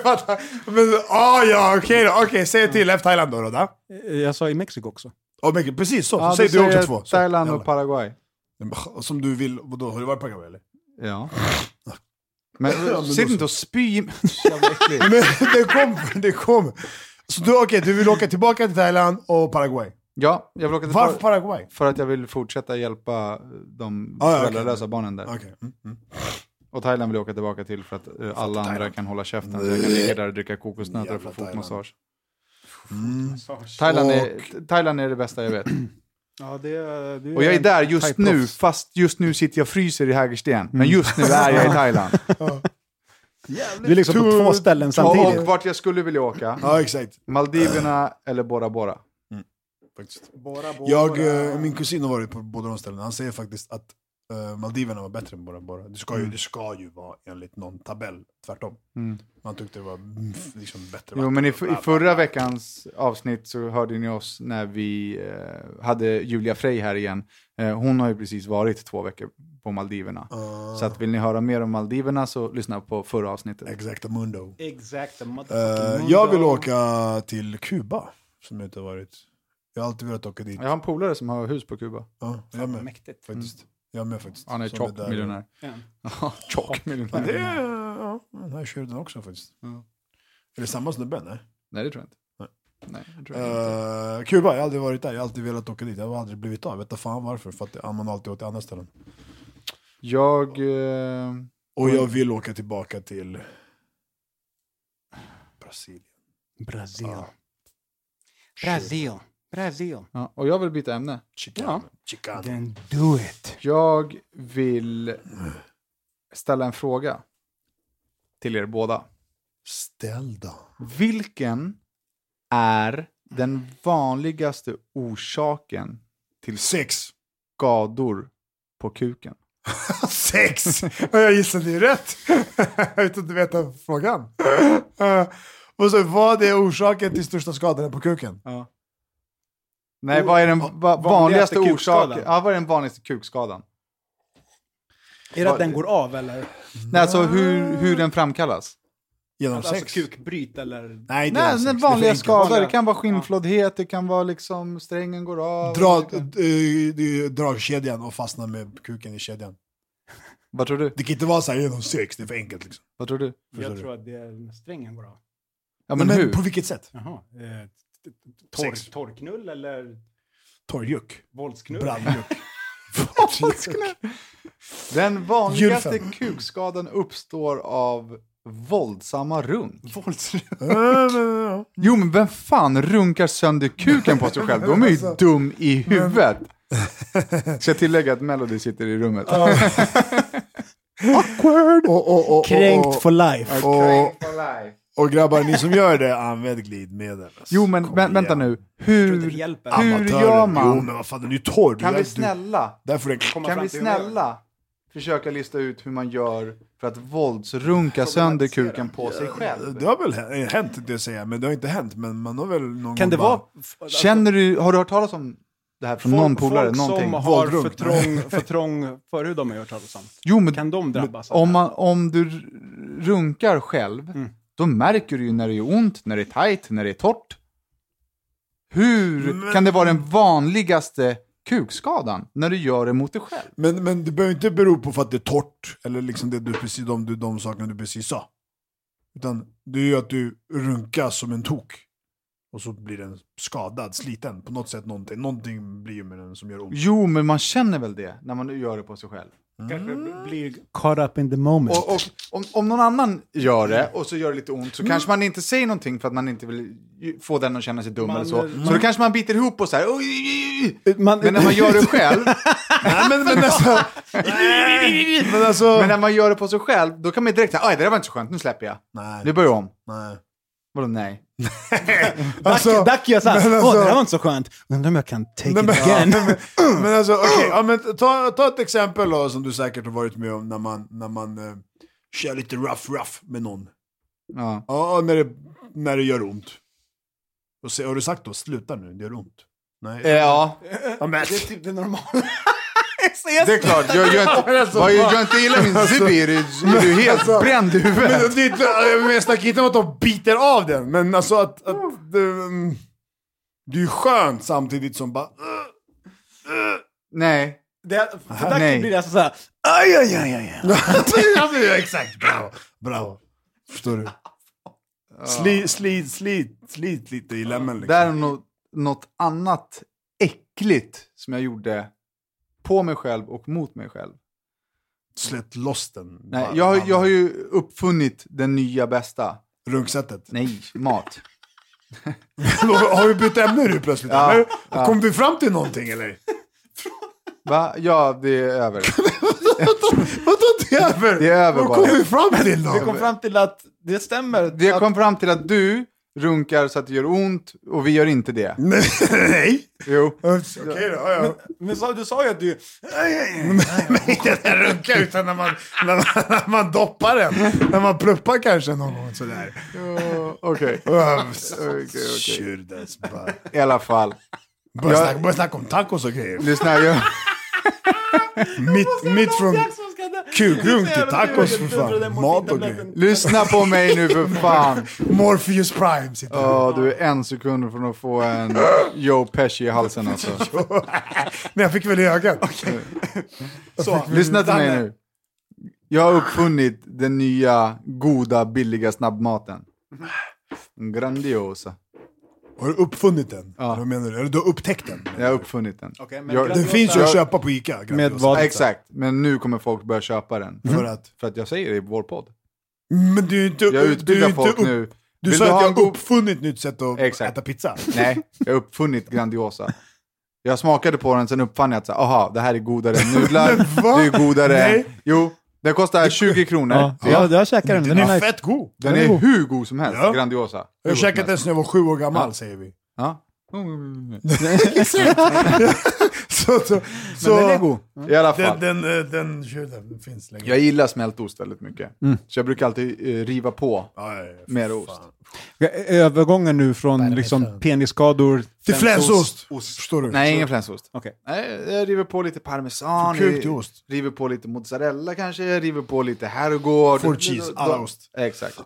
fattar. Men, ah, ja, okej då. Okej, säg till efter Thailand då, Rodda. Jag sa i Mexiko också. Oh, precis så, Ja, så säger du också två. Thailand och Paraguay. Som du vill, vadå, har du varit på eller? Ja. [laughs] Men sitt inte och spy. Men [laughs] det kom, det kom. Så du, okej, du vill åka tillbaka till Thailand och Paraguay. Ja, jag vill åka till Varför Par- Paraguay? För att jag vill fortsätta hjälpa de Ah, ja, föräldralösa okej. barnen där. Okej. Mm, mm. Och Thailand vill jag åka tillbaka till för att eh, alla andra Thailand. kan hålla käften. Så jag kan ligga där och dricka kokosnötter och få fotmassage. Mm. Thailand är, Thailand är det bästa jag vet. Ja, det, det Och jag är där just nu, fast just nu sitter jag och fryser i Hägersten. Men just nu är jag i [laughs] Thailand. Du är liksom på två ställen samtidigt. och vart jag skulle vilja åka, Ja, exakt. Maldiverna eller Bora Bora. Faktiskt. Jag, eh, min kusin har varit på båda de ställena. Han säger faktiskt att eh, Maldiverna var bättre än Bora Bora. Det ska, ju, det ska ju vara enligt någon tabell, tvärtom. Man tyckte det var mm, liksom bättre Jo, men i, i förra veckans avsnitt så hörde ni oss när vi eh, hade Julia Frey här igen. Eh, hon har ju precis varit två veckor på Maldiverna. Ah. Så att vill ni höra mer om Maldiverna så lyssna på förra avsnittet. Exacta mundo. Exakt. Eh, jag vill åka till Kuba, som jag inte har varit. Jag har alltid velat åka dit. Jag har en polare som har hus på Kuba. Ja, jag med. Mäktigt. Faktiskt. Jag med faktiskt. Han är Som tjock miljonär. Ja, [laughs] tjock miljonär. Det är, ja, den här kör den också faktiskt. Ja. Är det samma snubbe? Nej. Nej, det tror jag inte. Nej. Tror jag. Uh, Kuba, jag har aldrig varit där. Jag har alltid velat åka dit. Jag har aldrig blivit av. Jag vet inte fan varför. För att man alltid åkt till andra ställen. Jag... Eh, Och jag vill åka tillbaka till Brasilien. Brasil. Ja. Brasil. Ja, och jag vill byta ämne. Chicano. Ja. Chicano. Then do it. Jag vill ställa en fråga till er båda. Ställ då. Vilken är den vanligaste orsaken till Sex. skador på kuken? [laughs] Sex! Jag gissade ju rätt. Utan att veta frågan. [laughs] Eh, och så, vad är orsaken till största skadorna på kuken? Nej, vad är den va- vanligaste, vanligaste orsaken? Ja, vad är den vanligaste kukskadan? Är det att den går av eller? Nej, alltså hur, hur den framkallas? Genom Alltså sex? kukbryt eller? Nej, inte Nej, den Det vanliga skador. Det kan vara skinnflåddhet, det kan vara liksom strängen går av. Dra, Det kan- eh, det- dragkedjan och fastna med kuken i kedjan. Vad tror du? Det kan inte vara så här genom sex, det är för enkelt liksom. Vad tror du? Förstår Jag du? tror att det är strängen går av. Ja, men, men hur? på vilket sätt? Jaha. Torr, Sex. torrknull eller Torrjuck. våldsknull? Brandjuck. [laughs] Den vanligaste Gylfen. kukskadan uppstår av våldsamma runk. Våldsrunk. [laughs] Jo, men vem fan runkar sönder kuken på sig själv? De är ju Alltså, dum i huvudet. [laughs] Ska jag tillägga att Melody sitter i rummet? Awkward! Och, och, och, och, Kränkt for life. Och, grabbar, ni som gör det, använd glidmedel. Jo, men vä vänta nu. Hur, hur gör man? Jo men vad fan, den är ju torr. Du Kan är- vi du- snälla, Därför Komma kan fram vi till hur man gör. snälla försöka lista ut hur man gör för att våldsrunka sönder kuken på sig själv? det har väl hä- hänt, det jag säga, men det har inte hänt. Men man har väl någon Kan gång det bara- vara... alltså, Känner du, har du hört talas om det här från någon polare? Folk Någonting? som har Våldrunk. för trång, för trång förhud har man ju hört talas om. Jo, men Kan de drabbas av om, det? man, om du r- runkar själv, Mm. Då märker du ju när det gör ont, när det är tajt, när det är torrt. Hur kan det vara den vanligaste kukskadan när du gör det mot dig själv? Men, men det behöver inte bero på för att det är torrt, eller liksom det du precis, de, de, sakerna du precis sa. Utan det är ju att du runkar som en tok. Och så blir den skadad, sliten. På något sätt någonting. Någonting blir med den som gör ont. Jo, men man känner väl det när man gör det på sig själv. Kanske blir caught up in the moment. Och, och om, om någon annan gör det och så gör det lite ont så kanske man inte säger någonting för att man inte vill få den att känna sig dum Man- eller så. man- Så då kanske man biter ihop och så här. "Oj, oj, oj, oj." Man- Men när man gör det själv, [laughs] Nej men, men alltså... [laughs] men alltså... men när man gör det på sig själv, då kan man direkt säga, "Aj, det där var inte så skönt, nu släpper jag. nej, Nu börjar jag om. nej. Vadå nej? [laughs] Alltså, Dack gör såhär, men åh alltså- det där var inte så skönt. Undrar om jag kan take Nej, it men, again. men, [laughs] men alltså, okej, ja, men ta, ta ett exempel då, som du säkert har varit med om när man, när man eh, kör lite rough rough med någon. Ja. Ja, när det, när det gör ont. Och se, har du sagt då, sluta nu, det gör ont? Nej. Eh, Ja, Ja, men, Det är typ det normala. [laughs] det är klart. Jag gör inte, [laughs] vad jag inte gillar min Zibi är du, är du helt bränd i men, huvudet. det, men jag snackar inte om att de biter av den, men alltså att, att det, mm, det är ju skönt samtidigt som bara... Nej. Det, för Dack Nej. blir det alltså såhär, aj, aj, aj, aj. men, [laughs] exakt, bravo, bravo. Förstår du? Slit, slit, slit, slit lite i lämmen liksom. Det här är något, något annat äckligt som jag gjorde på mig själv och mot mig själv. Slätt loss den. Nej, jag, jag har ju uppfunnit den nya bästa. Runksättet. Nej, mat. [laughs] har vi bytt ämne nu plötsligt? Ja, ja. Kom vi fram till någonting eller? [laughs] Va? Ja, det är över. [laughs] Vadå det är över? Det är över Vad bara. kom vi fram till då? Vi kom fram till att det stämmer. Vi att, kom fram till att du runkar så att det gör ont och vi gör inte det. Nej. Jo. Okej då, ja, ja. men sa, du sa ju att du... Men inte den runka utan när man, när, man, när man doppar den. När man pluppar kanske någon gång sådär. Okej. Okay, okej. I alla fall. Börja Jag- snacka, börja snacka om tacos och grejer. Lyssna, jag, Mitt, mitt från kukrunk till tacos för fan. Mat och grejer. lyssna på mig nu för [laughs] fan. Morpheus Prime sitter. Ja, du är en sekund från att få en Joe Pesci i halsen alltså. [laughs] Men jag fick väl i ögat. [laughs] Så, Lyssna till mig nu. Jag har uppfunnit den nya, goda, billiga snabbmaten. Grandiosa. Har du uppfunnit den? Ja. Vad menar du? Eller du har upptäckt den? Jag har uppfunnit den. Men Jag- Den finns ju att köpa på Ica. Med vad? Exakt, men nu kommer folk börja köpa den. För att? För att jag säger det i vår podd. Men du är inte... Jag du är utbildar inte folk upp- nu. Du Vill sa ha att jag har uppfunnit nytt sätt att Exakt. äta pizza. Nej, jag har uppfunnit Grandiosa. Jag smakade på den, sen uppfann jag att så aha, det här är godare än nudlar. [laughs] Det är godare. Nej. Jo, den kostar 20 kronor. Ja, jag, jag käkar den. Den Den är är nice. fett god. Den Den är är god. hur god som helst, Ja. Grandiosa. Hur Jag god som käkat den sen jag var sju år gammal, Ja. säger vi. Ja. [laughs] [laughs] så, så, så, Men den är god. I alla fall. Den, den, eh, den, den, den finns länge. Jag gillar smältost väldigt mycket. Så jag brukar alltid eh, riva på ja, mer fan. ost. Övergången nu från liksom penisskador Till flänsost! Ost. Förstår du? Nej, ingen flänsost. Okej. Nej, jag river på lite parmesan, ost. river på lite mozzarella kanske, jag river på lite herrgård. Ford cheese, alla ost. Exakt.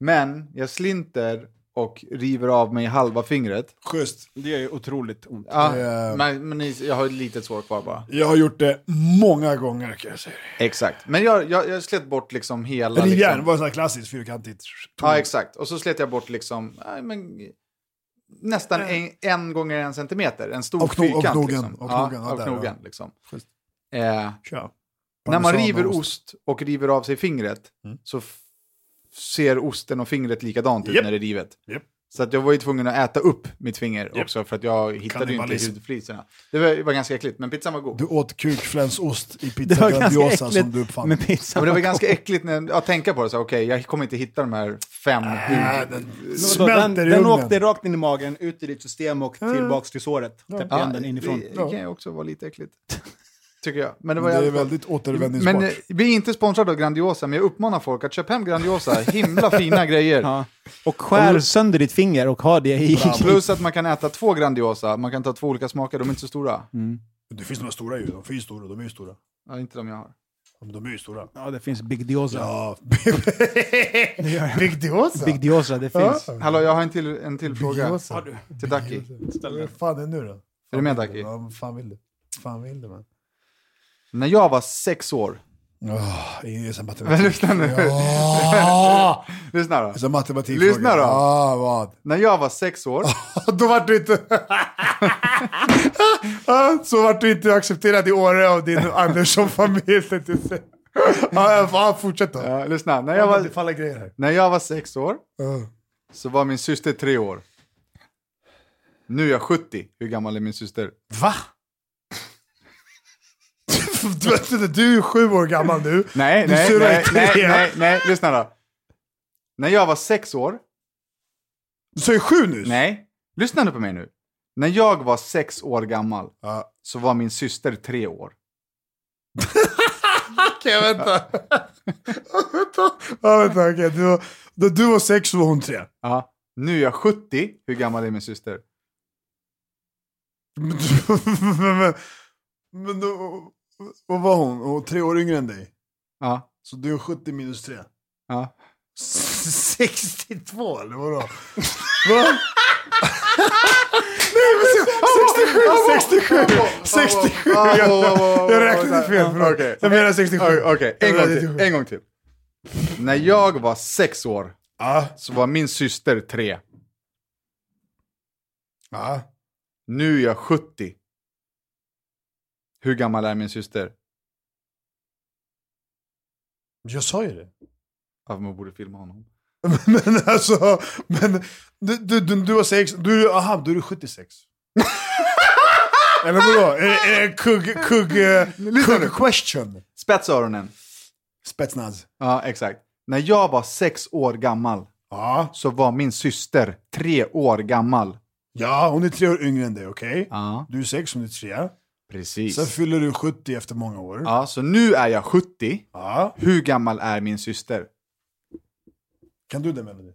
Men jag slinter och river av mig halva fingret. Schysst. Det gör ju otroligt ont. Ja, Eh. men, men ni- jag har ett litet sår kvar bara. Jag har gjort det många gånger kan jag säga. Exakt. Men jag, jag, jag slet bort liksom hela... Rivjärn liksom, var så här klassiskt fyrkantigt. Ja, exakt. Och så slet jag bort liksom, nej, men, nästan en, en gånger en centimeter. En stor Och kno- och fyrkant. knogen, liksom. och knogen, ja, ja, och där, knogen ja. liksom. Eh, när man river och ost och river av sig fingret Mm. så ser osten och fingret likadant ut Japp. när det är rivet. Japp. Så att jag var ju tvungen att äta upp mitt finger Japp. också för att jag hittade ju inte hudfliserna. Det var, var ganska äckligt, men pizzan var god. Du åt kukflänsost i [laughs] Det pizza var ganska Grandiosa som du uppfann. med pizza. Ja, men det var [laughs] ganska äckligt när jag, tänker på det, så okej, jag kommer inte hitta de här fem Äh, hud... den den, smälter i den ugnen. åkte rakt in i magen, ut i ditt system och tillbaks till såret. Täppte igen den inifrån. det, det kan ju också vara lite äckligt. [laughs] Tycker jag. Men det var Det är väldigt återvändningsbart. Men eh, vi är inte sponsrade av Grandiosa, men jag uppmanar folk att köpa hem Grandiosa. Himla fina [laughs] grejer. Ja. Och skär sönder ditt finger och ha det i... Plus att man kan äta två Grandiosa, man kan ta två olika smaker, de är inte så stora. Det finns några stora ju, de finns stora, de är ju stora. Ja, inte de jag har. Ja, De är ju stora. Ja, det finns Big Diosa. Ja. [laughs] Big Diosa? Big Diosa, det finns. Hallå, jag har en till, en till fråga Diosa. till Ducky. Vad fan är det nu då? Är du med? Ja, vad fan vill du? Fan vill du man? När jag var sex år, Oh, är matematik. lyssna nu, Ja! [laughs] lyssna då. Det är matematik. Lyssna då. Ah, vad? När jag var sex år, [laughs] Då vart du inte... [laughs] Så vart du inte accepterad i Åre av din Andersson-familj. Ja, fortsätt då. ja, lyssna, när jag, var, när jag var sex år Ja. så var min syster tre år. Nu är jag 70, hur gammal är min syster? Va? [laughs] du, vet, du är sju år gammal nu. Nej, Du nej, nej, nej, nej, nej, lyssna då. När jag var sex år, Du sa ju sju nyss. nej, lyssna nu på mig nu. När jag var sex år gammal Ja. så var min syster tre år. [laughs] Okej, vänta. vänta. Ja, vänta, okej. Du, var- då du var sex och hon tre. Ja. Nu är jag 70, hur gammal är min syster? Men, [laughs] men, men, men då, vad var hon? Hon var tre år yngre än dig. Ja. Så du är 70 minus 3. ja. [laughs] 62 eller vadå? Va? [laughs] Nej men se- 67, 67, 67! Jag, räknade fel. Okej. Jag menar 67. Okej, en, gång till, 67. en gång till. När jag var sex år så var min syster tre. Nu är jag 70. Hur gammal är min syster? Jag sa ju det. Ja, man borde filma honom. [laughs] Men alltså, men du, du, du, du var sex, du, aha, du är 76. Eller vadå? Kugg, kugg, eh, kugg question? Spetsa öronen. Spetsnaz. Ja, exakt. När jag var sex år gammal Ja. så var min syster tre år gammal. ja, hon är tre år yngre än dig, okej? Ja, Du är sex, hon är tre. Precis. Sen fyller du 70 efter många år. Ja, så nu är jag 70. Ja. Hur gammal är min syster? Kan du det Melody?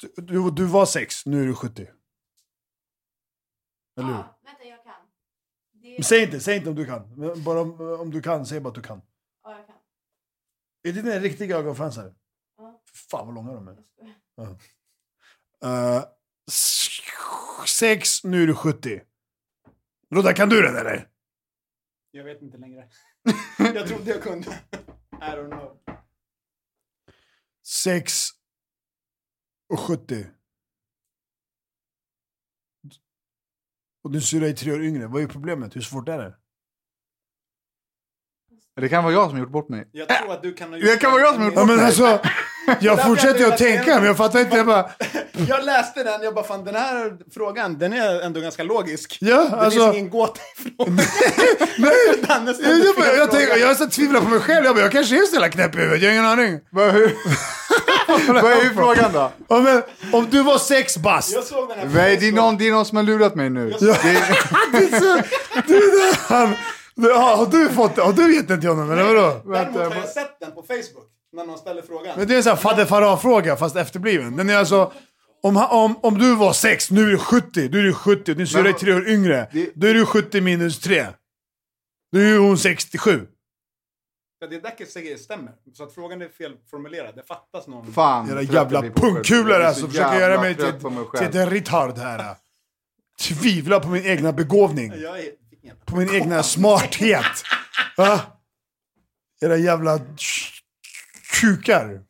Du, du, du var 6, nu är du 70. Eller hur? Ja, vänta jag kan. Det är- Säg inte, säg inte om du kan. Bara om, om du kan, säg bara att du kan. Ja, jag kan. Är det dina riktiga ögonfransar? Ja. Fan vad långa de är. Jag skojar. Eh, 6, nu är du 70. Rodda, kan du den eller? Jag vet inte längre. [laughs] jag trodde jag kunde. I don't know. 6 och 70. Och din syrra är tre år yngre. Vad är problemet? Hur svårt är det? Det kan vara jag som gjort bort mig. Jag tror att du kan ha gjort Det kan vara jag som har gjort bort Ja, mig. men alltså, [laughs] Jag fortsätter ju jag att tänka, men jag fattar inte. Jag bara, [laughs] Jag läste den, jag bara fan den här frågan, den är ändå ganska logisk. ja, Det alltså. finns ingen gåta ifrån. [laughs] Nej, [laughs] Danne jag, jag, fel jag, tänker, jag har så tvivlat på mig själv. Jag, bara, jag kanske är så jävla knäpp i huvudet, jag har ingen aning. Vad hur- Vad är frågan då? Ja, men, om du var sex bast. Jag såg den här Nej, det är, någon, det är någon som har lurat mig nu. Det är, Det är så, du, det, han, det, har, har du fått det? Har du gett den till honom eller vadå? Däremot har jag sett den på Facebook, när någon ställer frågan. Men det är en sån här fadder Farah-fråga fast efterbliven. Den är alltså, om, han- om, om du var sex, nu är du 70, då är du 70, din syrra är tre år yngre. Då är du 70 minus 3. Då är ju hon 67. Ja, det jag säger stämmer. Så att frågan är felformulerad. Det fattas någon. fan. Jag jävla är alltså. så Försöker göra mig till, mig till en retard här. Tvivlar på min egna begåvning. Jag är... På min egna smarthet. Va? Era jävla kukar.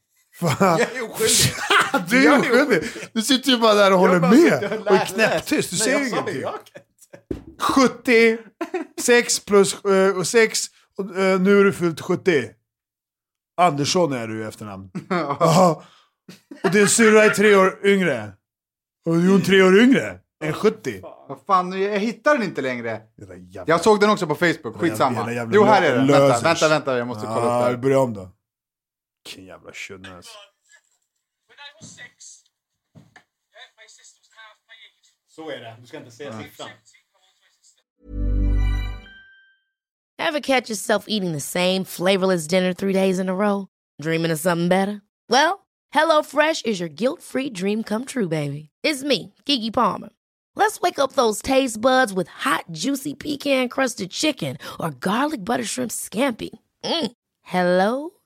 Jag är oskyldig. [laughs] Du är oskyldig. Du sitter ju bara där och håller med. Och är knäpptyst. Du säger ingenting. jag kan 70, 6 plus eh, och 6, och eh, nu är du fyllt 70. Andersson är du i efternamn. [laughs] Ja. Och din syrra är tre år yngre. Och är hon tre år yngre än 70. Vad fan, jag hittar den inte längre. Jag såg den också på Facebook, skitsamma. jävla- jävla Jo, här är den. Vänta, vänta, vänta, jag måste kolla upp det börja om då. Vilken jävla tjunne alltså. Så är det. Du ska inte säga siffran. Ever catch yourself eating the same flavorless dinner three days in a row? Dreaming of something better? Well, HelloFresh is your guilt-free dream come true, baby. It's me, Gigi Palmer. Let's wake up those taste buds with hot, juicy pecan-crusted chicken or garlic butter shrimp scampi. Mm. Hello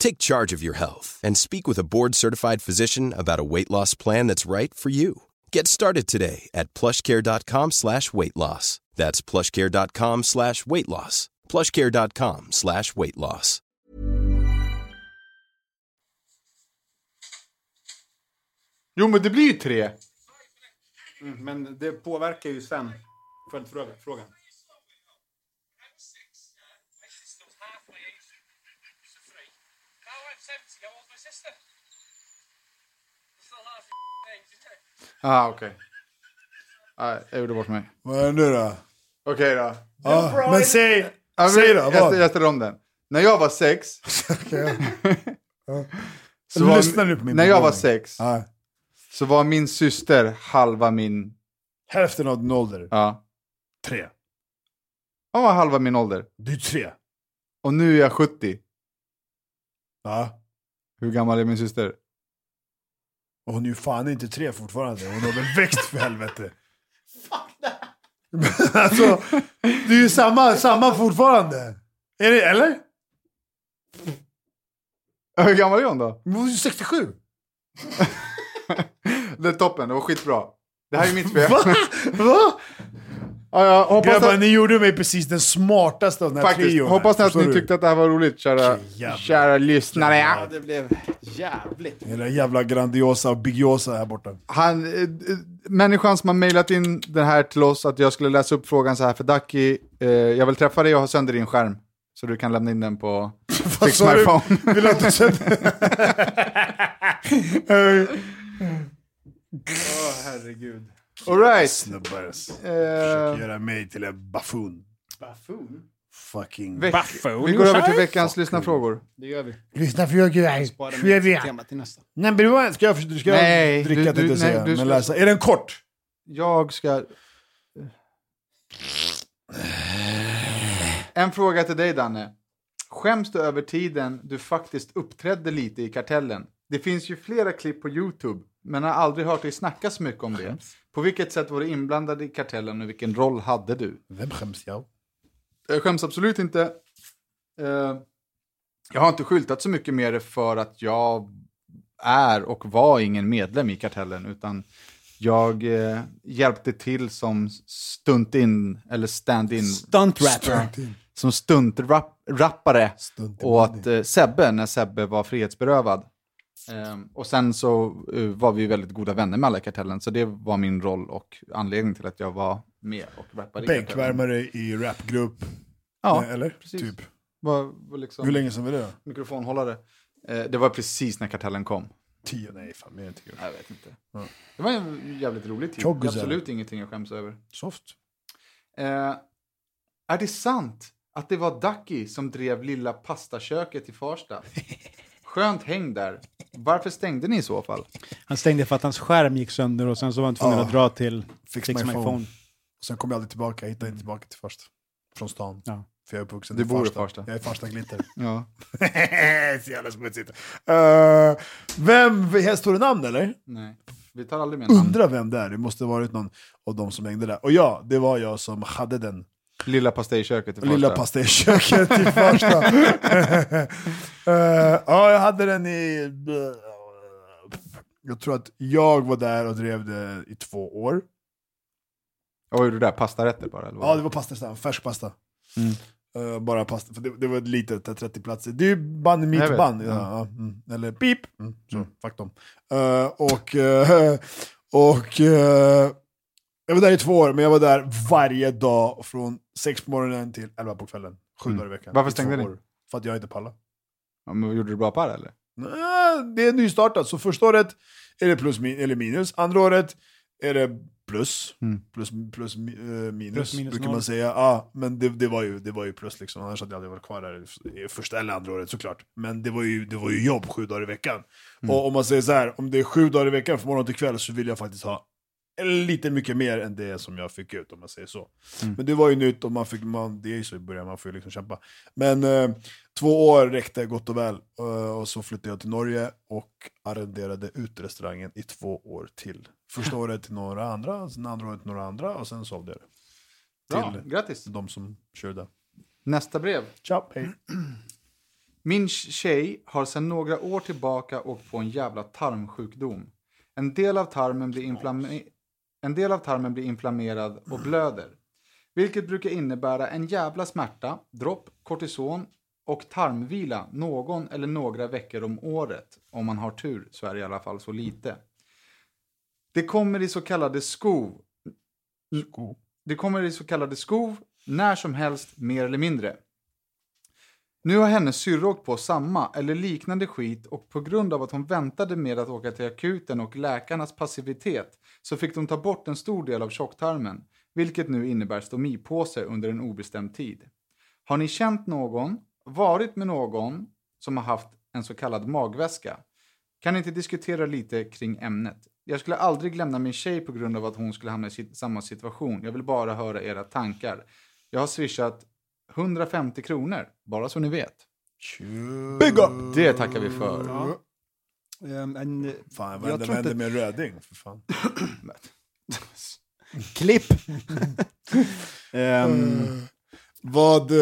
Take charge of your health and speak with a board-certified physician about a weight loss plan that's right for you. Get started today at plushcare.com slash weight loss. That's plushcare.com slash weight loss. plushcare.com slash weight loss. Jo, men det blir ju tre. Mm, men det påverkar ju sen följdfrågan. Frågan. Ah, okej. Ah, jag gjorde bort mig. Vad är det nu då? Okej då. Ja, men säg, Ja, men säg då. Jag, Vad? jag ställer om den. När jag var sex... [laughs] [laughs] så Lyssna nu på min När jag var begåvning. sex Ja. så var min syster halva min... Hälften av din ålder. Ja. Tre. Hon var halva min ålder. Du är tre. Och nu är jag 70. Ja. Hur gammal är min syster? Och hon är ju fan inte tre fortfarande. Hon har väl växt för helvete. Fuck [laughs] alltså, det är ju samma, samma fortfarande. Är det, eller? Hur gammal är hon då? Hon är ju 67. [laughs] Det är toppen, det var skitbra. Det här är mitt fel. Va? Va? Ja, jag hoppas Grabbar, att, ni gjorde mig precis den smartaste av den här faktiskt, trion. hoppas ni att ni du? tyckte att det här var roligt, kära, kära lyssnare. Ja, det blev jävligt. Hela jävla grandiosa och bigiosa här borta. Han, eh, människan som har mejlat in det här till oss att jag skulle läsa upp frågan så här för Ducky, eh, jag vill träffa dig och ha sönder din skärm. Så du kan lämna in den på [laughs] Fix My du? Phone. [laughs] Vill du att du. [laughs] Åh, herregud. Alright. Snubbar. alltså. Eh, Försöker göra mig till en buffoon. Buffoon? Fucking... veck, vi går över till veckans lyssnafrågor. Det gör vi. Lyssna frågor. Sparar Trivia. mitt tema till nästa. Number one. Ska jag, ska jag Nej, dricka tänkte jag säga. nej, du Men läsa. Är den kort? Jag ska... En fråga till dig Danne. Skäms du över tiden du faktiskt uppträdde lite i kartellen? Det finns ju flera klipp på YouTube, men har aldrig hört dig snacka så mycket om det. På vilket sätt var du inblandad i kartellen och vilken roll hade du? Vem skäms jag? Jag skäms absolut inte. Eh, jag har inte skyltat så mycket med det för att jag är och var ingen medlem i kartellen, utan jag eh, hjälpte till som stunt-in, eller stand-in, Stunt rapper. som stuntrappare Stunt åt eh, Sebbe när Sebbe var frihetsberövad. Ehm, och sen så eh, var vi väldigt goda vänner med alla kartellen, så det var min roll och anledning till att jag var med och rappade. Bänkvärmare i rapgrupp. Ja, Eh, Eller? precis. Typ. Var, var liksom Hur länge sedan var det? mikrofonhållare. Eh, det var precis när kartellen kom. Tio? Nej, fan mer än tio. Jag vet inte. Ja. Det var en jävligt rolig tid. Tjoggisar. Absolut ingenting jag skäms över. Soft. Eh, är det sant att det var Ducky som drev lilla pastaköket i Farsta? [laughs] Skönt häng där. Varför stängde ni i så fall? Han stängde för att hans skärm gick sönder och sen så var han tvungen Ja. att dra till Fix, Fix my, My phone. Phone. Och sen kom jag aldrig tillbaka, jag hittade inte tillbaka till först. Från stan. Ja. För jag är uppvuxen Du i Farsta. Farsta. Jag är Farsta glitter. [laughs] Ja. [laughs] Så jävla smutsigt. Uh, vem, här står det namn eller? Nej, vi tar aldrig med namn. Undrar vem det är, det måste ha varit någon av de som hängde där. Och ja, det var jag som hade den Lilla pastejköket i Farsta. lilla pastejköket i Farsta. [laughs] Eh, ja, jag hade den i... Jag tror att jag var där och drev det i två år. Och vad gjorde du där? Pastarätter bara? Eller vad? Ja, det var pastastam, färsk pasta. Mm. Eh, bara pasta, för det, det var ett litet, eh, 30 platser. Det är ju band mitt band. Ja, Ja. mm. Eller pip. Mm. Så, fuck dem. Eh, och eh, och eh, jag var där i två år, men jag var där varje dag från sex på morgonen till elva på kvällen. Sju Mm. dagar i veckan. Varför I två stängde ni? år. För att jag inte pallade. Ja, men gjorde du bra det eller? Nej, det är nystartat, så första året är det plus min, eller minus. Andra året är det plus. Mm. Plus, plus mi- eh, minus, Plus, minus, brukar noll. man säga. Ja, men det, det, var ju, det var ju plus liksom. Annars hade jag aldrig varit kvar där i första eller andra året såklart. Men det var ju, det var ju jobb sju dagar i veckan. Mm. Och om man säger så här, om det är sju dagar i veckan från morgon till kväll så vill jag faktiskt ha lite mycket mer än det som jag fick ut om man säger så. Mm. Men det var ju nytt och man fick, man, det är ju så i början, man får ju liksom kämpa. Men eh, två år räckte gott och väl. Eh, och så flyttade jag till Norge och arrenderade ut restaurangen i två år till. Första året till några andra, sen andra året till några andra och sen sålde jag det. Bra, Till grattis. de som körde. Nästa brev. Tja, hej. [clears throat] Min tjej har sedan några år tillbaka åkt på en jävla tarmsjukdom. En del av tarmen blir, inflamme- en del av tarmen blir inflammerad och blöder. Vilket brukar innebära en jävla smärta, dropp, kortison och tarmvila någon eller några veckor om året. Om man har tur så är det i alla fall så lite. Det kommer i så kallade skov. Det kommer i så kallade skov när som helst mer eller mindre. Nu har hennes syrra åkt på samma eller liknande skit och på grund av att hon väntade med att åka till akuten och läkarnas passivitet så fick de ta bort en stor del av tjocktarmen, vilket nu innebär stomipåse under en obestämd tid. Har ni känt någon, varit med någon som har haft en så kallad magväska? Kan ni inte diskutera lite kring ämnet? Jag skulle aldrig lämna min tjej på grund av att hon skulle hamna i samma situation. Jag vill bara höra era tankar. Jag har swishat 150 kronor, bara så ni vet. Big up! Det tackar vi för. Ehm, en, Fan, Jag vad hände, tror vad hände inte- med röding? För fan. [clears throat] klipp! [laughs] Ehm, Vad, eh,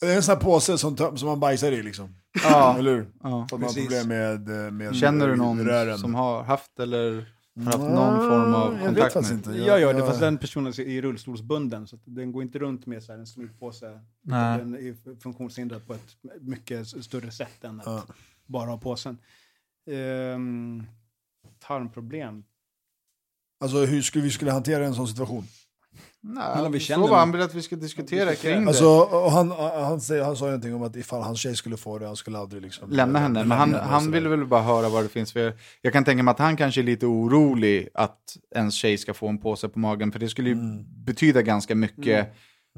det är en sån här påse som, som man bajsar i liksom. Ja, Eller hur? ja. För precis. problem med, eh, med Känner du någon rören. som har haft eller har haft någon form av Jag vet kontakt faktiskt med? inte. jag gör det, fast den personen är rullstolsbunden. Så att den går inte runt med så här en Nej. Den är funktionshindrad på ett mycket större sätt än att Ja. bara ha påsen. Ehm, tarmproblem. Alltså hur skulle vi skulle hantera en sån situation? Nej, vi så var han vill att vi ska diskutera kring det. Alltså, och han, han, säger, han sa ju någonting om att ifall hans tjej skulle få det, han skulle aldrig liksom... lämna henne. Men han, henne han ville väl bara höra vad det finns för... Jag kan tänka mig att han kanske är lite orolig att ens tjej ska få en påse på magen. För det skulle ju Mm. betyda ganska mycket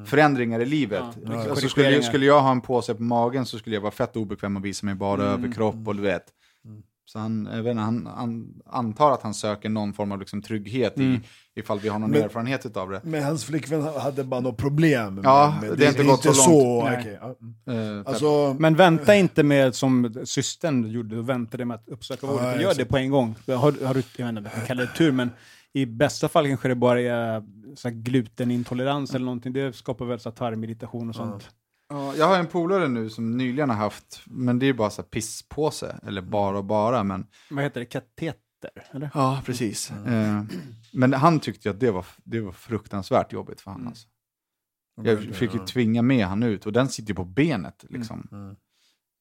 förändringar i livet. Ja, ja. Alltså, skulle, skulle jag ha en påse på magen så skulle jag vara fett obekväm och visa mig bara överkropp och du vet. Så han, jag vet inte, han, han antar att han söker någon form av liksom trygghet i, ifall vi har någon Men- erfarenhet av det. Men hans flickvän hade bara något problem. med- Ja, med, det har inte gått så långt. Ja. Mm. Eh, Alltså, Men vänta inte med som systern gjorde, och väntade med att uppsöka vård. Ja, Gör det på en gång. Har, har du, jag vet inte jag kan kalla det tur, men i bästa fall kanske det bara är så här glutenintolerans eller någonting. Det skapar väl så här tarmirritation och sånt. Ja, jag har en polare nu som nyligen har haft, men det är bara så här pisspåse, eller bara och bara, men Vad heter det? Kateter? Eller? Ja, precis. Eh, men han tyckte ju att det var, det var fruktansvärt jobbigt för honom. Alltså. Jag fick ju tvinga med han ut och den sitter ju på benet. Liksom. Mm.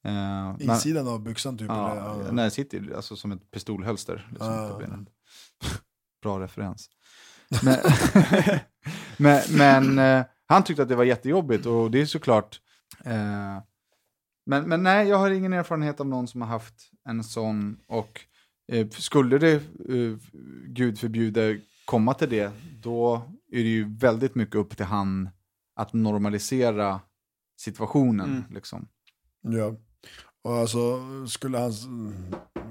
Eh, men- Insidan av byxan typ? ja, eller? Nej, sitter ju alltså, som ett pistolhölster liksom, Ja, på benet. [laughs] Bra referens. Men, [laughs] men, men eh, han tyckte att det var jättejobbigt och det är såklart... Eh, men, men nej, jag har ingen erfarenhet av någon som har haft en sån. Och eh, skulle det, eh, gud förbjude, komma till det, då är det ju väldigt mycket upp till han att normalisera situationen. Mm. Liksom. Ja. Och alltså, skulle hans,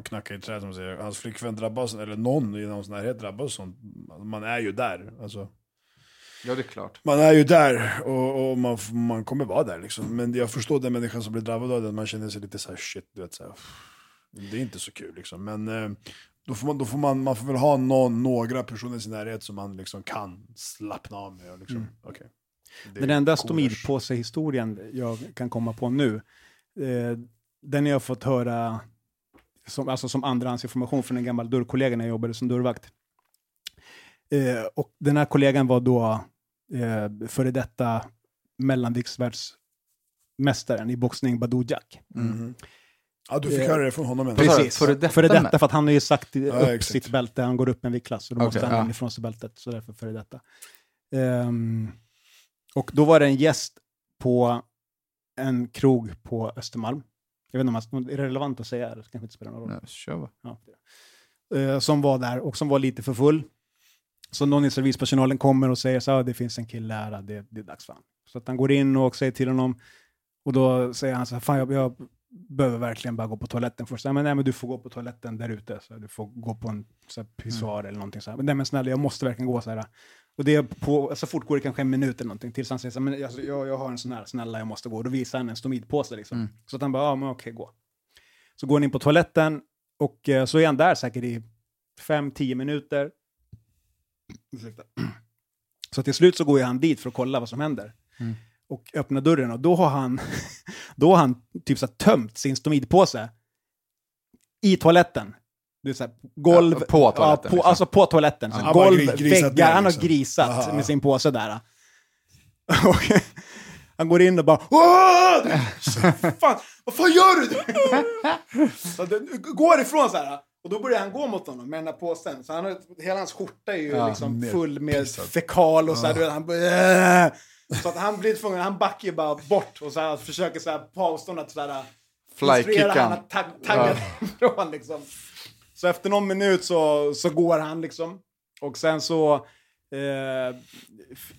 knacka i träd som säger, hans flickvän drabbas, eller någon i någons närhet drabbas sånt, man är ju där. Alltså, Ja, det är klart. man är ju där och, och man, man kommer vara där liksom. Men jag förstår den människan som blir drabbad av det, man känner sig lite så här shit, du vet så här, Det är inte så kul liksom. Men eh, då får man, då får man, man får väl ha någon, några personer i sin närhet som man liksom kan slappna av med. Och liksom, Mm. Det Den enda stomidpåse-historien jag kan komma på nu, eh, den har jag fått höra som, alltså som andrahandsinformation från en gammal dörrkollega när jag jobbade som dörrvakt. Eh, och den här kollegan var då eh, före detta mellanviktsvärldsmästaren i boxning, Badou Jack. Mhm. Ja, du fick Eh, höra det från honom. ändå. Precis. Före detta före detta, för att han har ju sagt Ja, upp exakt. sitt bälte, han går upp en viktklass, så då måste Okej, han ja. ifrån sig bältet, så därför före detta. Ehm, och då var det en gäst på en krog på Östermalm. Jag vet inte om man- är det relevant att säga, det kanske inte spelar någon roll. Nej, kör va. Ja, det. Eh, som var där och som var lite för full. Så någon i servispersonalen kommer och säger så här, det finns en kille här, det, det är dags för han. Så att han går in och säger till honom, och då säger han så här, fan jag, jag behöver verkligen bara gå på toaletten först. Men, nej, men du får gå på toaletten där ute, så du får gå på en pissoar eller någonting så här. Men nej men snälla, jag måste verkligen gå så här. Och det på, så fort går det kanske en minut eller någonting, tills han säger så här, men alltså, jag, jag har en sån här, snälla jag måste gå. Och då visar han en stomidpåse liksom. Så att han bara, ja men okej, gå. Så går han in på toaletten och eh, så är han där säkert i fem, tio minuter. Så till slut så går han dit för att kolla vad som händer. Och öppnar dörren och då har han, [laughs] då har han typ så tömt sin stomidpåse i toaletten. Det är så här, golv, Ja, på toaletten, Ja, på, liksom. Alltså på toaletten. Han bara golv, väggar, han har liksom. grisat Aha. med sin påse där. [laughs] Och han går in och bara Åh! fan, Vad fan gör du? [laughs] så det, går ifrån så här. Och då börjar han gå mot honom med den här påsen. Så han har, hela hans skjorta är ju Ja, liksom full med fekal och så här. Vet, han "Äh!" Så att han blir tvungen, han backar ju bara bort och så här, försöker så här på avstånd att så här instruera han att tag, tagga ifrån [laughs] liksom. Så efter någon minut så, så går han liksom. Och sen så eh,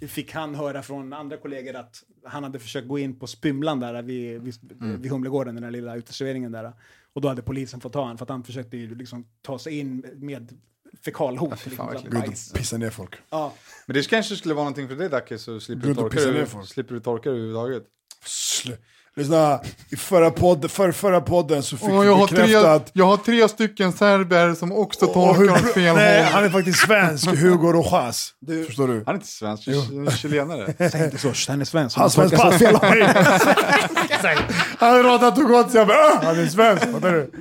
fick han höra från andra kollegor att han hade försökt gå in på Spymlan där vid, vid, vid Humlegården, den där lilla uteserveringen där. Och då hade polisen fått ta honom för att han försökte ju liksom ta sig in med fekalhot. fy liksom, Gå ut och pissa ner folk. ja. Men det kanske skulle vara någonting för dig Dacke, så slipper du torka slipper du torka överhuvudtaget. Sl- Lyssna, i förra, podd, för, förra podden så fick vi bekräftat jag har tre stycken serber som också Åh, hur- Nej, han är faktiskt svensk, Hugo Rojas. Förstår du? Han är inte svensk, han är chilenare. Säg inte så, han är svensk. Han svensk pass, fel håll. [laughs] Han gått så jag bara, "Ah, han är svensk, fattar du?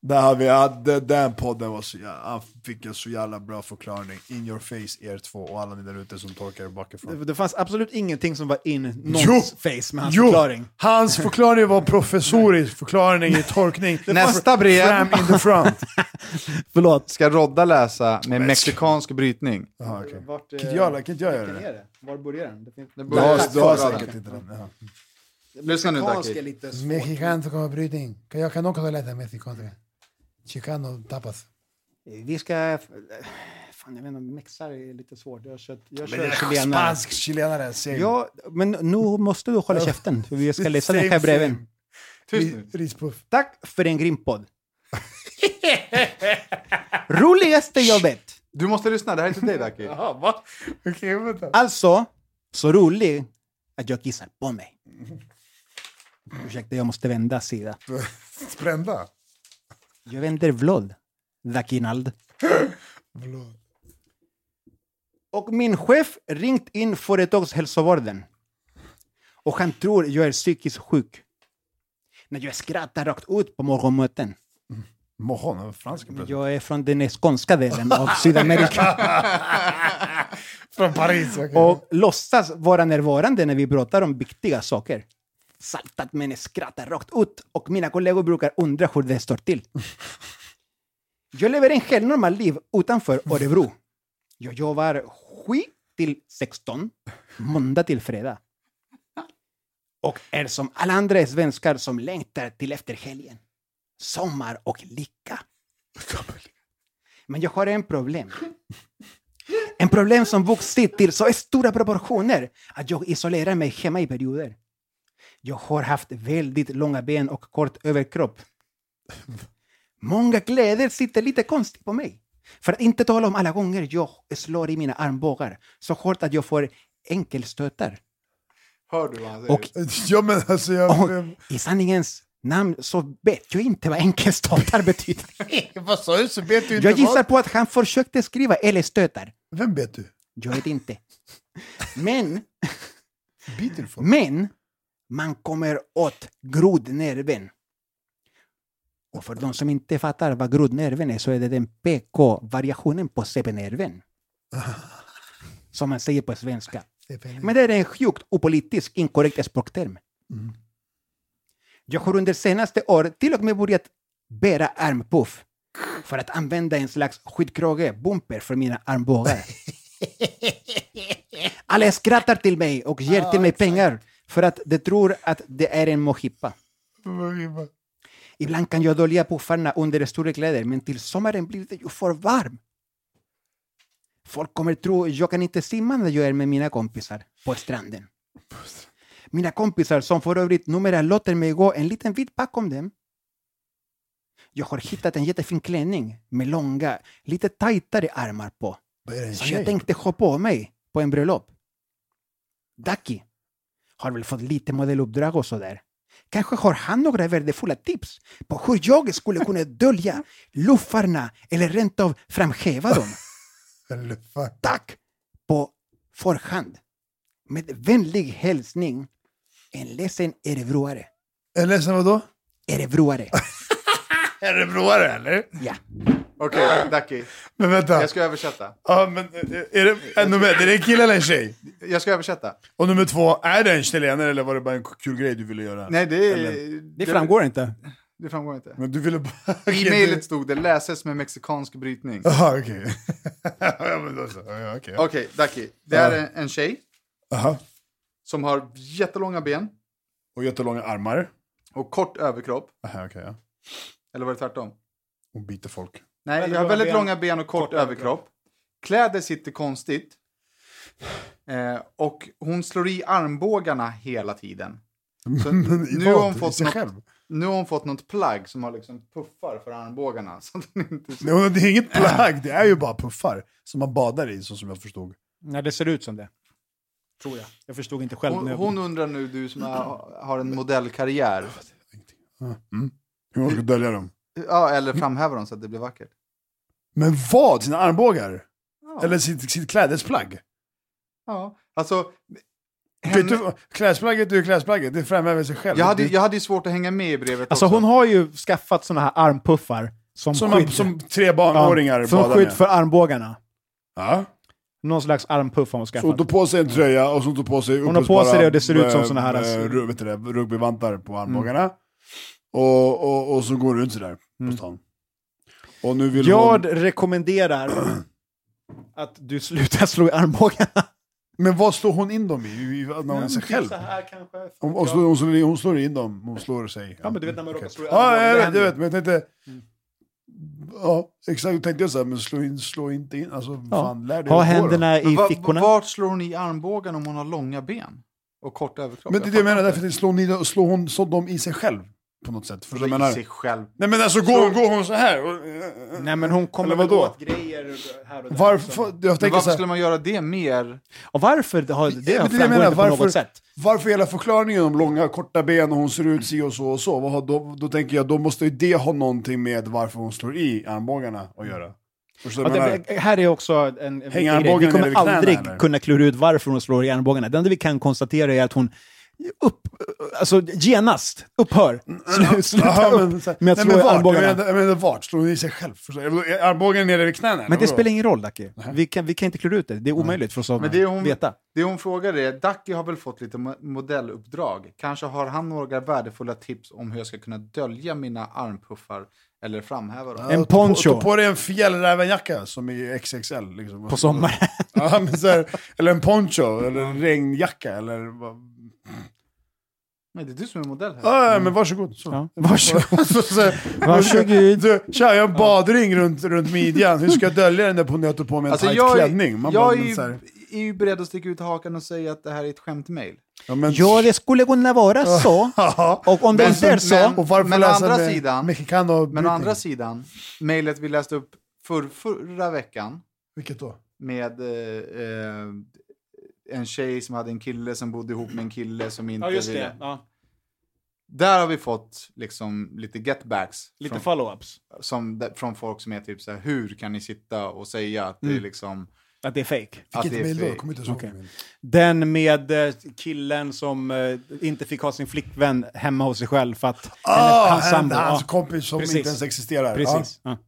Där har vi, ja, det- den podden var så jävla, han fick en så jävla bra förklaring. In your face, er två och alla ni där ute som torkar er bakifrån. Det, det fanns absolut ingenting som var in Jo! någons face med hans Jo, förklaring. hans [laughs] förklaring var professorisk förklaring i tolkning. Nästa brev. Fram in the front. [laughs] Förlåt. Ska Rodda läsa med mexikansk brytning? Jaha, okej. Vart, Kan inte jag, kan inte jag göra det? Var börjar den? Det finns... Det Du börjar har, säkert inte den. Ja. Lyssna nu Mexikansk svårt. Mexicansk brytning. Jag kan också läsa mexikanska. Chicano tapas. Vi ska... eh, Fan, jag vet inte, mexar är lite svårt. Jag kör, jag kör chilenare. spansk chilenare. Ja, men nu måste du hålla käften, för vi ska läsa den här breven. Rispuff. Tack för en grym podd. [laughs] Roligaste jobbet. Du måste lyssna, det här är till dig. [laughs] Jaha, va? Vänta. Alltså, så rolig att jag kissar på mig. Ursäkta, jag måste vända sida. [laughs] Brända? Jag vänder vlod. Dakinald. [gasps] Och min chef ringt in företagshälsovården Och han tror jag är psykiskt sjuk. När jag skrattar rakt ut på morgonmöten. Morgon, franska plötsligt. Jag är från den skånska delen av Sydamerika. [laughs] Från Paris, okej. och låtsas vara närvarande när vi pratar om viktiga saker. Saltat men skrattar rakt ut och mina kollegor brukar undra hur det står till. Jag lever en helt normal liv utanför Örebro. Jag jobbar 7 till 16, måndag till fredag. Och är som alla andra svenskar som längtar till efter helgen. Sommar och lycka. Men jag har en problem. En problem som vuxit till så stora proportioner att jag isolerar mig hemma i perioder. Jag har haft väldigt långa ben och kort överkropp. Många kläder sitter lite konstigt på mig. För att inte tala om alla gånger jag slår i mina armbågar så hårt att jag får enkelstötar. Hör du vad han säger? Och Ja men alltså jag... Och i sanningens namn så vet jag inte vad enkelstötar [laughs] betyder. [laughs] Vad sa du? Så vet du inte Jag gissar vad? på att han försökte skriva eller-stötar. Vem vet du? Jag vet inte. Men, men, man kommer åt grodnerven. Och för de som inte fattar vad grodnerven är så är det den PK-variationen på CP-nerven. [laughs] Som man säger på svenska. Men det är en sjukt opolitisk inkorrekt språkterm. Jag har under senaste år till och med börjat bära armpuff för att använda en slags skydkrage, bumper, för mina armbågar. [laughs] Alla skrattar till mig och ger till mig pengar för att de tror att det är en mohippa. Ibland kan jag dölja puffarna under stora kläder, men till sommaren blir det ju för varmt. Folk kommer tro jag kan inte simma när jag är med mina kompisar på stranden. Mina kompisar som för övrigt numera låter mig gå en liten bit bakom dem. Jag har hittat en jättefin klänning med långa, lite tajtare armar på. Som jag tänkte ha på mig på en bröllop. Ducky har väl fått lite modelluppdrag och sådär. Kanske har han några värdefulla tips på hur jag skulle kunna [laughs] dölja luffarna eller rent av framhäva dem. [laughs] Tack på förhand. Med vänlig hälsning, en ledsen örebroare. Du ledsen vadå? Örebroare. Örebroare [laughs] eller? Ja. Okej, [gasps] Ducky. Men vänta. Jag ska översätta. Ja, men eh, är det, nummer ett, är det en kille eller en tjej? Jag ska översätta. Och nummer två, är det en chilenare eller var det bara en kul grej du ville göra? Nej, det, Eller- Det framgår inte. Det framgår inte. Men du ville bara... [laughs] I mejlet stod det läses med mexikansk brytning. Jaha, okej. [laughs] ja, men ja, okej. Okej, Ducky. Det är en, en tjej Jaha. som har jättelånga ben Och jättelånga armar. och kort överkropp. Aha, okej, ja. Eller var det tvärtom? Och biter folk. Nej, Väldigt jag har väldigt ben, långa ben och kort, kort överkropp. Kläder sitter konstigt. Eh, och hon slår i armbågarna hela tiden. Så nu har hon fått något, nu har hon fått något plagg som har liksom puffar för armbågarna. [laughs] Så att hon inte Nej, det är inget plagg, det är ju bara puffar. Som man badar i, så som jag förstod. Nej, det ser ut som det. Tror jag. Jag förstod inte själv. hon, när jag- hon undrar nu, du som har, har en modellkarriär. Mm. Hur man ska dölja dem. Ja, eller framhäva dem så att det blir vackert. Men vad? Sina armbågar? Eller sitt, sitt klädesplagg? Ja, alltså... Vet Henne, du, klädesplagget är ju klädesplagget, det framhäver sig själv. jag, hade, jag hade ju svårt att hänga med i brevet Alltså också. hon har ju skaffat såna här armpuffar som, som, skydd. som tre barnåringar ja, som skydd med. för armbågarna. Ja. Någon slags armpuff har hon Så skaffat. hon tog på sig en tröja och så tog på sig Hon har på sig det och det ser ut som såna här- vet det, rugbyvantar på armbågarna. Och, och, och så går hon runt sådär på stan. Och nu vill Jag hon... rekommenderar [clears throat] att du slutar slå i armbågarna. Men vad slår hon in dem i? När hon sig själv? Så här kanske. Hon, hon, slår, hon, slår, hon slår in dem, hon slår sig. Ja, men du vet när man råkar slå i Ja, armbågen, jag vet, jag vet, men jag tänkte... Ja, exakt, då tänkte jag såhär, men slå, in, slå inte in, alltså Ja. fan lär dig Ha då. händerna i Men fickorna. Vart slår hon i armbågen om hon har långa ben? Och kort överkropp? Men det är det jag menar, därför att slår, ni, slår hon så dem i sig själv? På något sätt. För jag menar, sig själv. nej men alltså går, går hon så här? Och, Nej men hon kommer väl åt grejer här och där. varför, också. jag Men tänker så varför här, skulle man göra det mer? Och varför det har det det är det menar, inte på varför- något sätt. varför hela förklaringen om långa korta ben och hon ser ut si och så och så? Vad har, då, då tänker jag, då måste ju det ha någonting med varför hon slår i armbågarna att göra. Ja, det, här är också en, en Vi kommer knäna, aldrig kunna klura ut varför hon slår i armbågarna. Det enda vi kan konstatera är att hon upp, alltså genast, upphör. Slu- Sluta upp men, så här- med att nej, slå men i vart? armbågarna. Jag menar, jag menar vart? Slår hon i sig själv? Armbågen nere vid knäna? Men det spelar ingen roll, Ducky. Vi kan, vi kan inte klura ut det. Det är omöjligt för oss att Men det hon, veta. det hon frågar är, Ducky har väl fått lite mo- modelluppdrag. Kanske har han några värdefulla tips om hur jag ska kunna dölja mina armpuffar eller framhäva dem. En Ta på- poncho. Ta på dig en fjällrävenjacka som är XXL. Liksom. På sommaren. [laughs] Ja, men så här, eller en poncho, eller en regnjacka, eller Men det är du som är modell här. Ja, ja, men varsågod. Så. Ja, [laughs] varsågod. så, så, Varsågod. Du, tja, jag har en badring runt, runt midjan. Hur ska jag dölja den där på när jag tar på mig en Alltså jag, klänning? Man jag bara, är, men ju, så här, är ju beredd att sticka ut hakan och säga att det här är ett skämtmail. ja, men, Ja, det skulle kunna vara så. [laughs] Och om det Men- inte är så... men- Och Men andra sidan- Men å andra sidan, mejlet vi läste upp för, förra veckan Vilket då? med eh, eh, en tjej som hade en kille som bodde ihop med en kille som inte Ja, just ville. det. Ja. Där har vi fått liksom lite getbacks. Lite från, follow-ups. som, från folk som är typ så här, hur kan ni sitta och säga att det är liksom... Att det är fake. Vilket det är mejl då? inte mejl. Den med eh, killen som eh, inte fick ha sin flickvän hemma hos sig själv för att Ah, hans hans, sambo... hans kompis som Precis. inte ens existerar. precis. Ja.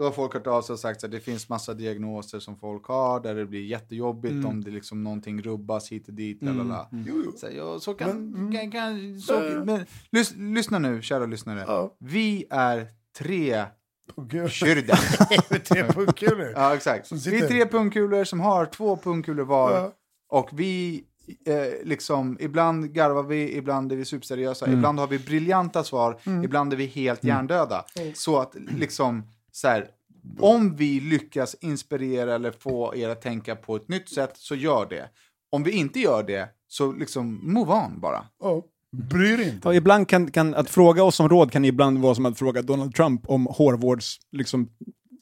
Då har folk hört av sig och sagt att det finns massa diagnoser som folk har där det blir jättejobbigt Mm. om det liksom någonting rubbas hit och dit. lalala. Jo, jo. Så, ja, så kan... Men, kan, kan så, men, lys, lyssna nu, kära lyssnare. Ja. Vi är tre. [laughs] Tre pungkulor. ja, exakt. Vi är tre pungkulor som har två pungkulor var. Ja. Och vi, eh, liksom, ibland garvar vi, ibland är vi superseriösa, Mm. ibland har vi briljanta svar, ibland är vi helt hjärndöda. Så att liksom, så här, om vi lyckas inspirera eller få er att tänka på ett nytt sätt, så gör det. Om vi inte gör det, så liksom move on bara. Ja. Bry dig inte. Och ibland kan, kan, att fråga oss om råd kan ibland vara som att fråga Donald Trump om hårvårds liksom,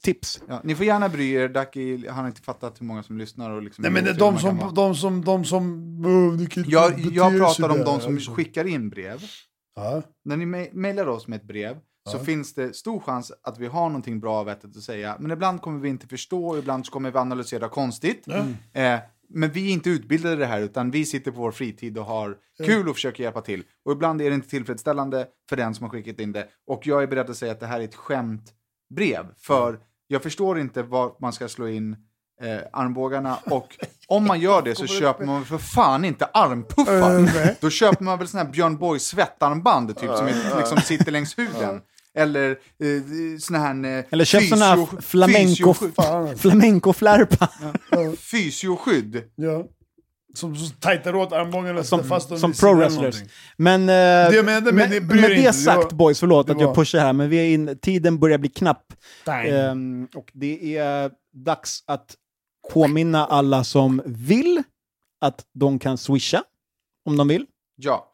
tips. Ja, ni får gärna bry er, Ducky, han har inte fattat hur många som lyssnar. Och liksom Nej men det de som, de som, de som, oh, kan inte Jag, jag pratar om de som skickar in brev. Ja. När ni me- mejlar oss med ett brev så finns det stor chans att vi har någonting bra vettigt att säga. Men ibland kommer vi inte förstå, ibland kommer vi analysera konstigt. Eh, men vi är inte utbildade i det här, utan vi sitter på vår fritid och har kul och försöker hjälpa till. Och ibland är det inte tillfredsställande för den som har skickat in det. Och jag är beredd att säga att det här är ett skämtbrev. För jag förstår inte var man ska slå in eh, armbågarna. [laughs] Och om man gör det så köper man för fan inte armpuffar. Då köper man väl sån här Björn Borg svettarmband typ som är, liksom sitter längs huden. Eller eh, sån här... Eh, Eller köp sådana här flamenco, flamenco-flärpa. [laughs] Fysioskydd. Ja. Som, som tajtar åt armbågarna Som, fast som vid sidan pro eller wrestlers. någonting. Men, eh, Det med- men det med det inte. sagt var- boys, förlåt det att jag pushar här, men vi är in, tiden börjar bli knapp. Ehm, och det är dags att påminna alla som vill att de kan swisha om de vill. Ja.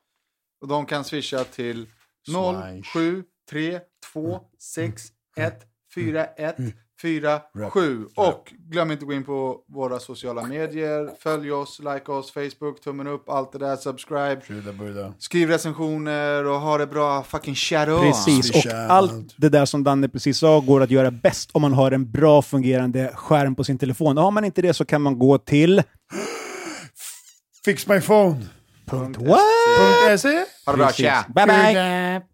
Och de kan swisha till 0732614147. Och glöm inte att gå in på våra sociala medier. Följ oss, like oss, Facebook, tummen upp, allt det där, subscribe. Skriv recensioner och ha det bra. Fucking shadow. Precis, och allt det där som Danne precis sa går att göra bäst om man har en bra fungerande skärm på sin telefon. Har man inte det så kan man gå till... Fix my phone. What? .se. Ha det bra, tja! Bye bye!